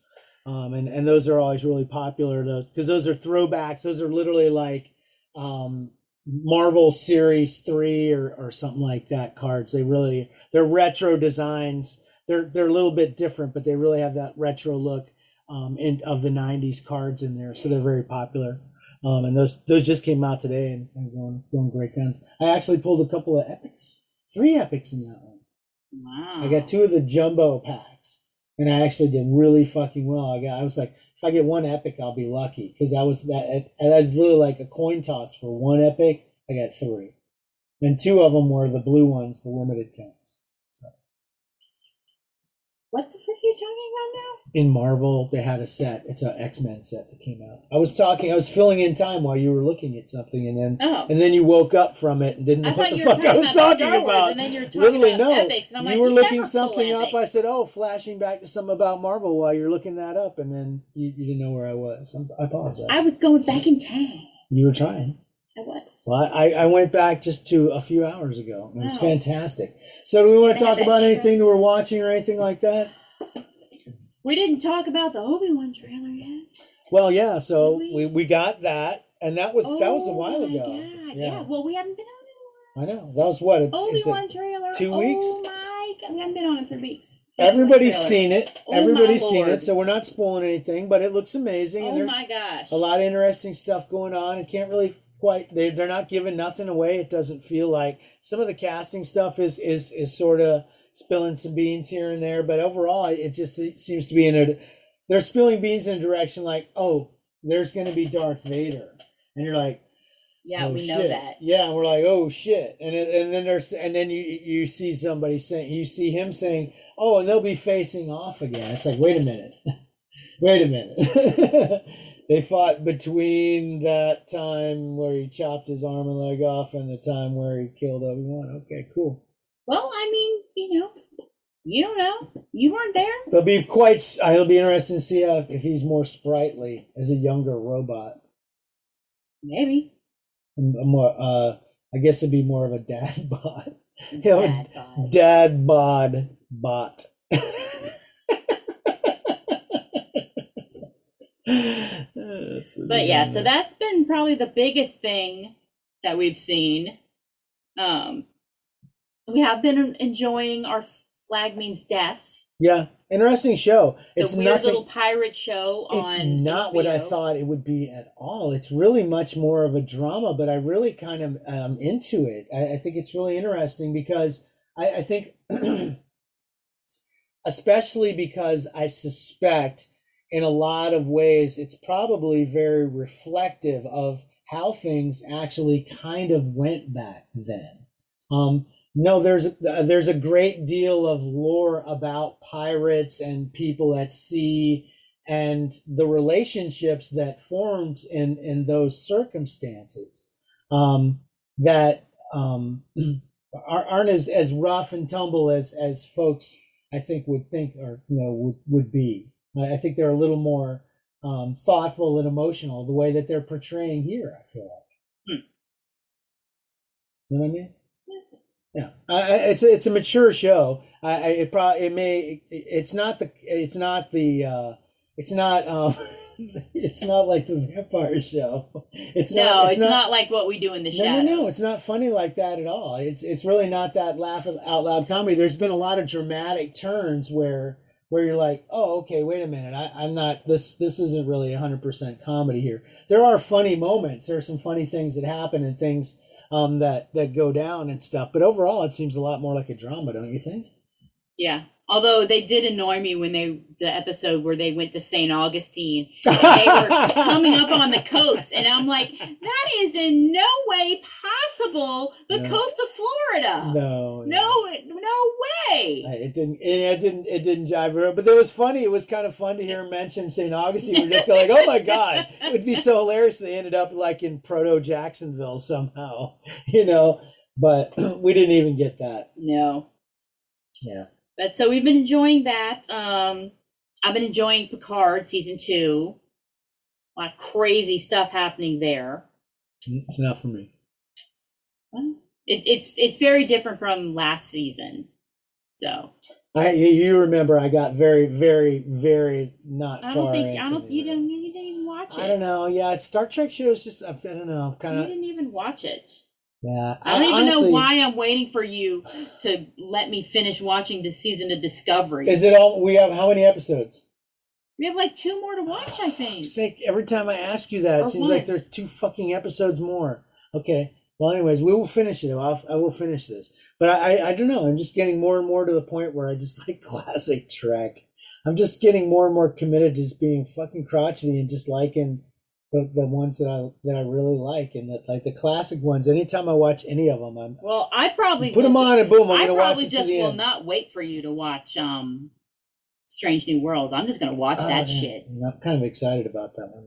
Um, and, and those are always really popular those because those are throwbacks. Those are literally like um, Marvel Series 3 or, or something like that cards. They really, they're retro designs. They're, they're a little bit different, but they really have that retro look um, in, of the 90s cards in there. So they're very popular. Um, and those those just came out today and, and going, going great guns. I actually pulled a couple of epics, three epics in that one. Wow. I got two of the jumbo packs, and I actually did really fucking well. I got I was like, if I get one epic, I'll be lucky because I was that that was literally like a coin toss for one epic. I got three, and two of them were the blue ones, the limited counts. What the frick are you talking about now? in Marvel, they had a set. It's an X Men set that came out. I was talking, I was filling in time while you were looking at something, and then Oh. and then you woke up from it and didn't know I what thought the fuck I talking was about talking Wars, about. and then you were talking Literally, about no. epics, and I'm you like, were you looking something up. I said, "Oh, flashing back to something about Marvel," while you're looking that up, and then you, you didn't know where I was. I'm, I apologize. I was going back in time. you were trying. I was. Well, I, I went back just to a few hours ago. It was Oh. fantastic. So, do we want to talk about anything that we're watching or anything like that? We didn't talk about the Obi Wan trailer yet. Well, yeah. So Did we, we? we got that, and that was that was a Oh while my ago. God. Yeah. Well, we haven't been on it. I know. That was what? it- Obi is Wan trailer. two oh weeks? Oh my God. We haven't been on it for weeks. Everybody's seen it. Oh my Everybody's seen Lord. it. So we're not spoiling anything, but it looks amazing. and Oh there's my gosh. a lot of interesting stuff going on. It can't really quite. They they're not giving nothing away. It doesn't feel like some of the casting stuff is is is sort of spilling some beans here and there, but overall, it just seems to be in a. They're spilling beans in a direction like, oh, there's going to be Darth Vader, and you're like. Yeah, oh, we know that. Yeah, and we're like, oh shit, and it- and then there's and then you you see somebody saying you see him saying, oh, and they'll be facing off again. It's like, wait a minute, wait a minute. they fought between that time where he chopped his arm and leg off and the time where he killed Obi Wan. Okay, cool. Well, I mean, you know, you don't know. You weren't there. It'll be quite. uh, It'll be interesting to see how, if he's more sprightly as a younger robot. Maybe. A more, uh, I guess it'd be more of a dad bot. He'll- Dad bod. Dad bod bot. But yeah, so that's been probably the biggest thing that we've seen. Um, we have been enjoying our Flag Means Death, yeah, interesting show. the It's weird nothing. little pirate show It's not what I thought it would be at all. It's really much more of a drama, but I really kind of am into it. I, I think it's really interesting because I, I think, especially because I suspect in a lot of ways it's probably very reflective of how things actually kind of went back then. Um, No, there's uh, there's a great deal of lore about pirates and people at sea and the relationships that formed in in those circumstances um, that um, are- aren't as, as rough and tumble as as folks I think would think or you know would, would be. I think they're a little more um, thoughtful and emotional the way that they're portraying here. I feel like. You know what I mean? Yeah, I, it's a, it's a mature show. I, I it probably it may it, it's not the it's not the uh, it's not um it's not like the vampire show. It's no, not. it's, not, like what we do in the show. No, no, no! It's not funny like that at all. It's it's really not that laugh out loud comedy. There's been a lot of dramatic turns where where you're like, oh, okay, wait a minute, I, I'm not this. This isn't really 100 percent comedy here. There are funny moments. There are some funny things that happen and things um, that that go down and stuff. But overall, it seems a lot more like a drama, don't you think? Yeah. Although they did annoy me when they the episode where they went to St. Augustine and they were coming up on the coast and I'm like, that is in no way possible the No. coast of Florida. No, No, no way. It didn't. It didn't. It didn't jive her. But it was funny. It was kind of fun to hear him mention St. Augustine. We're just like, "Oh my god!" It would be so hilarious. They ended up like in proto Jacksonville somehow, you know. But we didn't even get that. No. Yeah. But so we've been enjoying that. Um I've been enjoying Picard season two. A lot of crazy stuff happening there. It's not for me. Well, It, it's it's very different from last season. So I you- remember I got very very very not I don't think I don't you didn't you didn't even watch it. I don't know. Yeah, Star Trek shows just I don't know. Kind of. You didn't even watch it. Yeah. I don't even honestly- know why I'm waiting for you to let me finish watching the season of Discovery. Is it all? We have how many episodes? we have like two more to watch, I think. sake, every time I ask you that, Or it seems like there's two fucking episodes more. Okay. Well, anyways, we will finish it. I'll, I will finish this. But I, I, I don't know. I'm just getting more and more to the point where I just like classic Trek. I'm just getting more and more committed to just being fucking crotchety and just liking the, the ones that I that I really like and that like the classic ones. Anytime I watch any of them, I'm Well, I probably put them will on and boom, I'm I gonna watch probably to just will end. not wait for you to watch um Strange New Worlds. I'm just gonna watch Oh, that yeah. shit. I'm kind of excited about that one.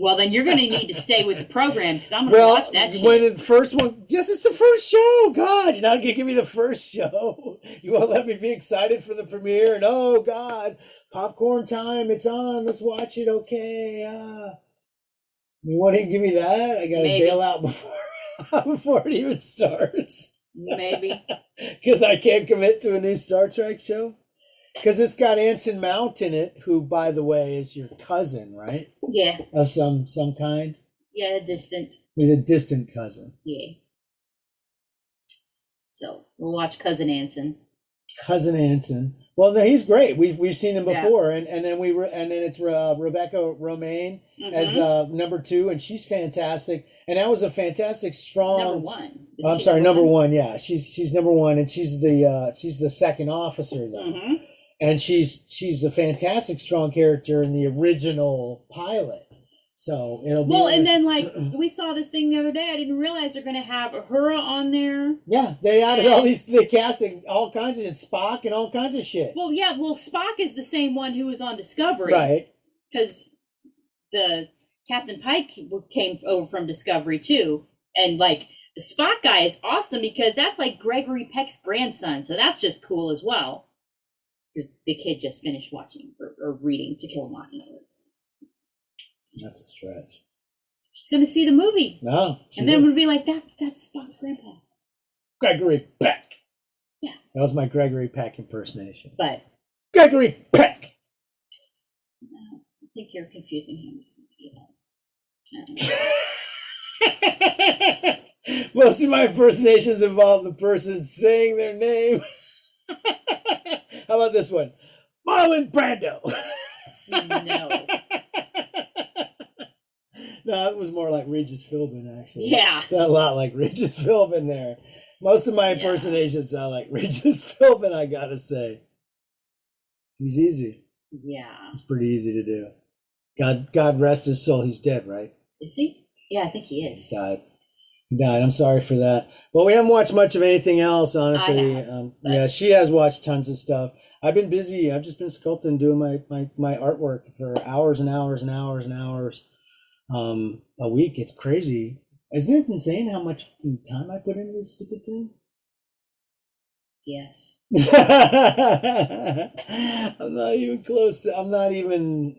Well, then you're gonna need to stay with the program because I'm gonna Well, watch that shit. when the first one, yes, it's the first show. God, you're not gonna give me the first show. You won't let me be excited for the premiere. And oh God, popcorn time! It's on. Let's watch it. Okay. Uh, you want to give me that? I gotta bail out before before it even starts Maybe. because I can't commit to a new Star Trek show. Because it's got Anson Mount in it, who, by the way, is your cousin, right? Yeah. Of some some kind. Yeah, distant. He's a distant cousin. Yeah. So we'll watch Cousin Anson. cousin Anson. Well, he's great. We've we've seen him Yeah. before, and and then we were, and then it's uh, Rebecca Romijn as Mhm. uh, number two, and she's fantastic. And that was a fantastic, strong. number one. I'm sorry, number one. Yeah, she's she's number one, and she's the uh, she's the second officer though, Mhm. and she's she's a fantastic, strong character in the original pilot. So it'll be Well, and then like we saw this thing the other day. I didn't realize they're gonna have Uhura on there. yeah, they added all these they casting all kinds of shit, Spock and all kinds of shit. Well, yeah. Well, Spock is the same one who was on Discovery, right. Because the Captain Pike came over from Discovery too, and like the Spock guy is awesome because that's like Gregory Peck's grandson, so that's just cool as well. The, the kid just finished watching or, or reading To Kill a Mockingbird. That's a stretch. She's gonna see the movie, No, and then we'll be like, "That's that's Spock's grandpa." Gregory Peck. Yeah. That was my Gregory Peck impersonation. But Gregory Peck. no, I think you're confusing him with somebody else. Most of my impersonations involve the person saying their name. How about this one? Marlon Brando. No. No, it was more like Regis Philbin, actually. Yeah. It's a lot like Regis Philbin there. Most of my Yeah. impersonations sound like Regis Philbin, I gotta say. He's easy. yeah, It's pretty easy to do. God, God rest his soul. He's dead, right? is he? Yeah, I think he He is. died. He died. I'm sorry for that. But we haven't watched much of anything else, honestly. have, um, yeah, she has watched tons of stuff. I've been busy. I've just been sculpting, doing my, my, my artwork for hours and hours and hours and hours um, a week. It's crazy. Isn't it insane how much time I put into this stupid thing? Yes. I'm not even close. To, I'm not even.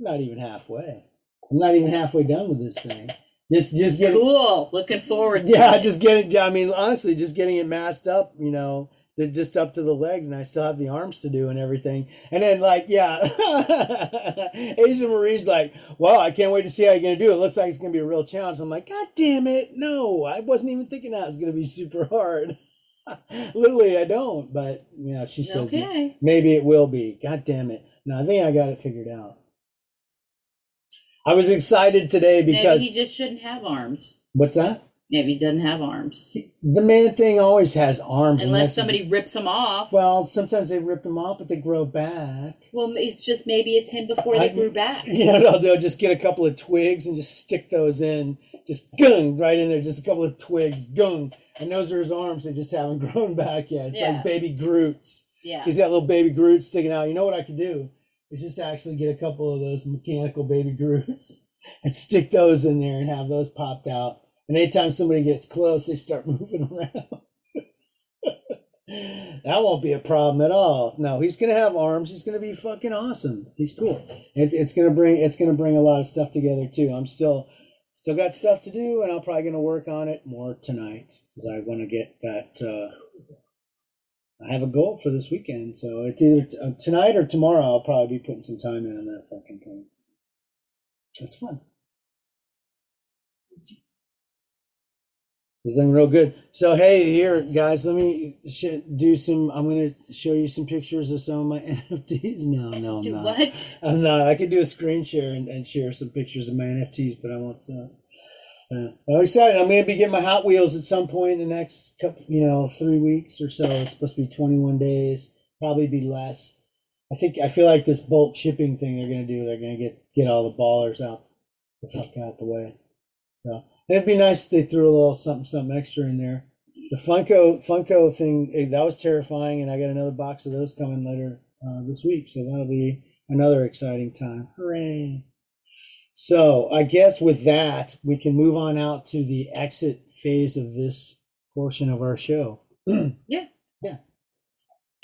Not even halfway. I'm not even halfway done with this thing. Just, just getting. Cool. Looking forward to Yeah, it. just getting. I mean, honestly, just getting it masked up. You know, the- just up to the legs, and I still have the arms to do and everything. And then, like, yeah, Asia Marie's like, "Well, I can't wait to see how you're gonna do it. Looks like it's gonna be a real challenge." I'm like, "God damn it, no! I wasn't even thinking that was gonna be super hard." Literally, I don't. But you know, she says Okay. maybe it will be. God damn it! No, I think I got it figured out. I was excited today because Maybe he just shouldn't have arms. what's that? Maybe he doesn't have arms. The man thing always has arms. Unless somebody rips them off. Well, sometimes they rip them off, but they grow back. Well, it's just maybe it's him before they grew back. You know, they'll, they'll just get a couple of twigs and just stick those in, just gung right in there, just a couple of twigs, gung, and those are his arms. They just haven't grown back yet. It's Yeah. like baby Groots. Yeah. He's got little baby Groots sticking out. You know what I could do? Is just actually get a couple of those mechanical baby Groots and stick those in there and have those popped out. And anytime somebody gets close, they start moving around. that won't be a problem at all. No, he's gonna have arms. He's gonna be fucking awesome. He's cool. It, it's gonna bring it's gonna bring a lot of stuff together too. I'm still still got stuff to do, and I'm probably gonna work on it more tonight because I want to get that. Uh, I have a goal for this weekend, so it's either t- uh, tonight or tomorrow. I'll probably be putting some time in on that fucking thing. That's fun. Looking real good. So hey, here guys, let me sh- do some. I'm gonna show you some pictures of some of my NFTs. No, no, I'm Do not. what? I'm not. I could do a screen share and, and share some pictures of my NFTs, but I won't. Uh, uh, I'm excited. I'm to be getting my Hot Wheels at some point in the next couple, you know, three weeks or so. It's supposed to be 21 days, probably be less. I think I feel like this bulk shipping thing they're going to do. They're going to get get all the ballers out the fuck out the way. It'd be nice if they threw a little something something extra in there. The Funko Funko thing eh, that was terrifying, and I got another box of those coming later uh, this week, so that'll be another exciting time. Hooray! So I guess with that, we can move on out to the exit phase of this portion of our show. Yeah. Yeah.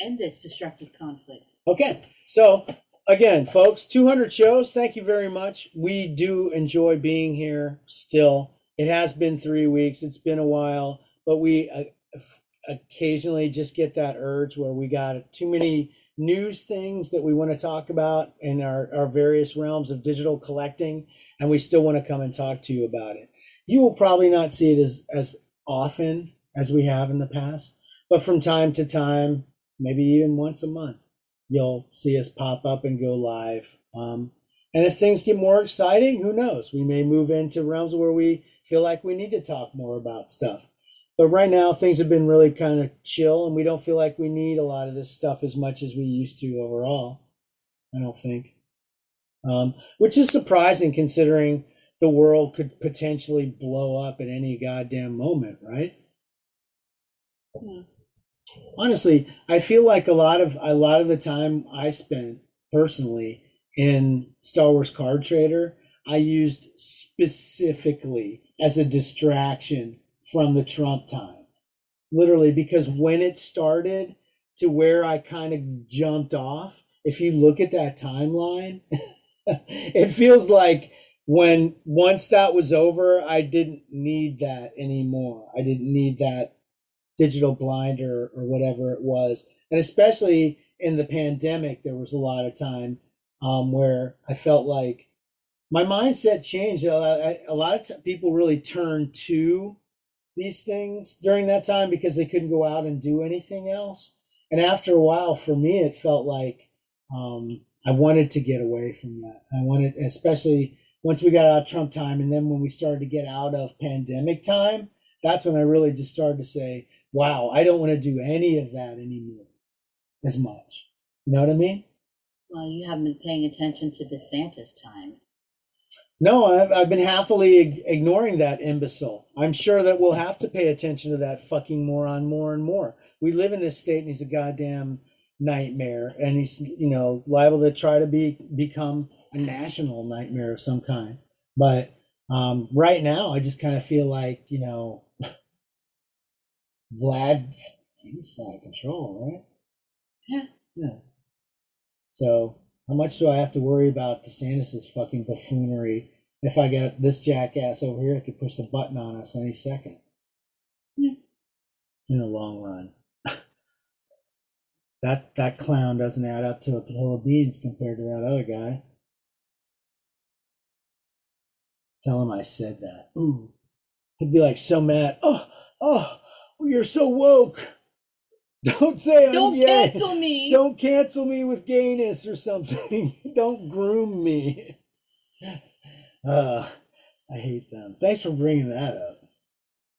End this destructive conflict. Okay, so again, folks, 200 shows. Thank you very much. We do enjoy being here still. It has been three weeks, it's been a while, but we uh, occasionally just get that urge where we got too many news things that we want to talk about in our, our various realms of digital collecting, and we still want to come and talk to you about it. You will probably not see it as, as often as we have in the past, but from time to time, maybe even once a month, you'll see us pop up and go live. Um, and if things get more exciting, who knows? We may move into realms where we feel like we need to talk more about stuff. But right now, things have been really kind of chill, and we don't feel like we need a lot of this stuff as much as we used to overall. I don't think. Um, which is surprising considering the world could potentially blow up at any goddamn moment, right? Hmm. Honestly, I feel like a lot of a lot of the time I spent personally in Star Wars Card Trader, I used specifically as a distraction from the Trump time. Literally, because when it started to where I kind of jumped off, if you look at that timeline, it feels like when once that was over, I didn't need that anymore. I didn't need that digital blinder or whatever it was. And especially in the pandemic, there was a lot of time um, where I felt like my mindset changed. A lot, of t- people really turned to these things during that time because they couldn't go out and do anything else. And after a while, for me, it felt like um, I wanted to get away from that. I wanted, especially once we got out of Trump time, and then when we started to get out of pandemic time, that's when I really just started to say, "Wow, I don't want to do any of that anymore as much." You know what I mean? Well, you haven't been paying attention to DeSantis time. No, I've, I've been happily ignoring that imbecile. I'm sure that we'll have to pay attention to that fucking moron more and more. We live in this state, and he's a goddamn nightmare, and he's you know liable to try to be become a national nightmare of some kind. But um, right now, I just kind of feel like you know, Vlad, he's out of control, right? Yeah. Yeah. So how much do I have to worry about DeSantis's fucking buffoonery? If I got this jackass over here, I could push the button on us any second. Yeah. In the long run. that that clown doesn't add up to a hill of beans compared to that other guy. Tell him I said that. Ooh. He'd be like so mad. Oh, oh, you're so woke. Don't say I'm Don't gay. cancel me. Don't cancel me with gayness or something. Don't groom me. Uh, I hate them. Thanks for bringing that up.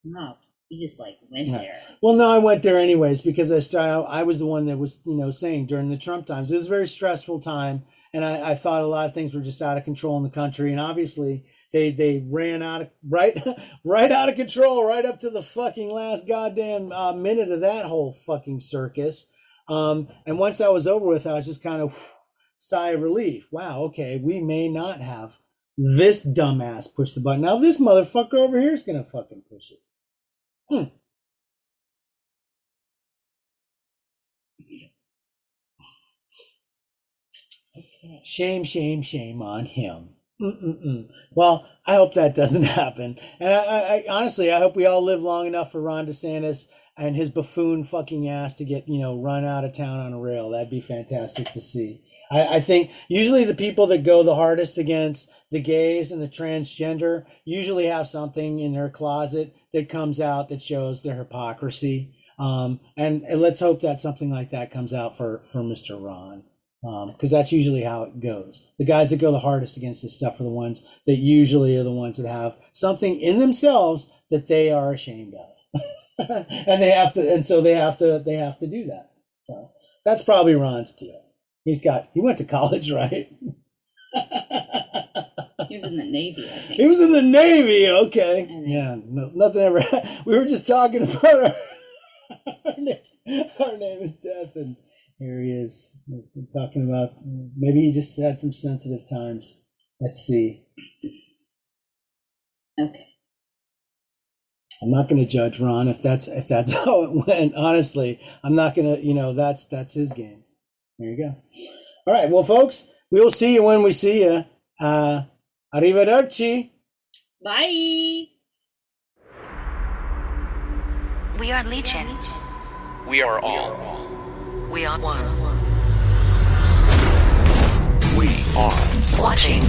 No, you just like went Yeah. there. Well, no, I went there anyways because I started, I was the one that was, you know, saying during the Trump times it was a very stressful time, and I, I thought a lot of things were just out of control in the country, and obviously they they ran out of right right out of control right up to the fucking last goddamn uh, minute of that whole fucking circus. Um, and once that was over with, I was just kind of sigh of relief. Wow, okay, we may not have this dumbass push the button. Now this motherfucker over here is gonna fucking push it. Hmm. Shame, shame, shame on him. Mm-mm-mm. Well, I hope that doesn't happen. And I, I, I honestly, I hope we all live long enough for Ron DeSantis and his buffoon fucking ass to get, you know, run out of town on a rail. That'd be fantastic to see. I, I think usually the people that go the hardest against the gays and the transgender usually have something in their closet that comes out that shows their hypocrisy. Um, and, and let's hope that something like that comes out for, for Mr. Ron Um, because that's usually how it goes. The guys that go the hardest against this stuff are the ones that usually are the ones that have something in themselves that they are ashamed of, and they have to, and so they have to, they have to do that. So that's probably Ron's deal. He's got, he went to college, right? He was in the Navy, I think. He was in the Navy. Okay. Yeah. No, nothing ever. We were just talking about our, our, name, our name is Death, and here he is. We're talking about maybe he just had some sensitive times Let's see. Okay. I'm not going to judge Ron if that's if that's how it went. Honestly, I'm not going to. You know, that's that's his game. There you go. All right. Well, folks, we will see you when we see you. Uh, arrivederci. Bye. We are Legion. We are all. We are one. We are Watching.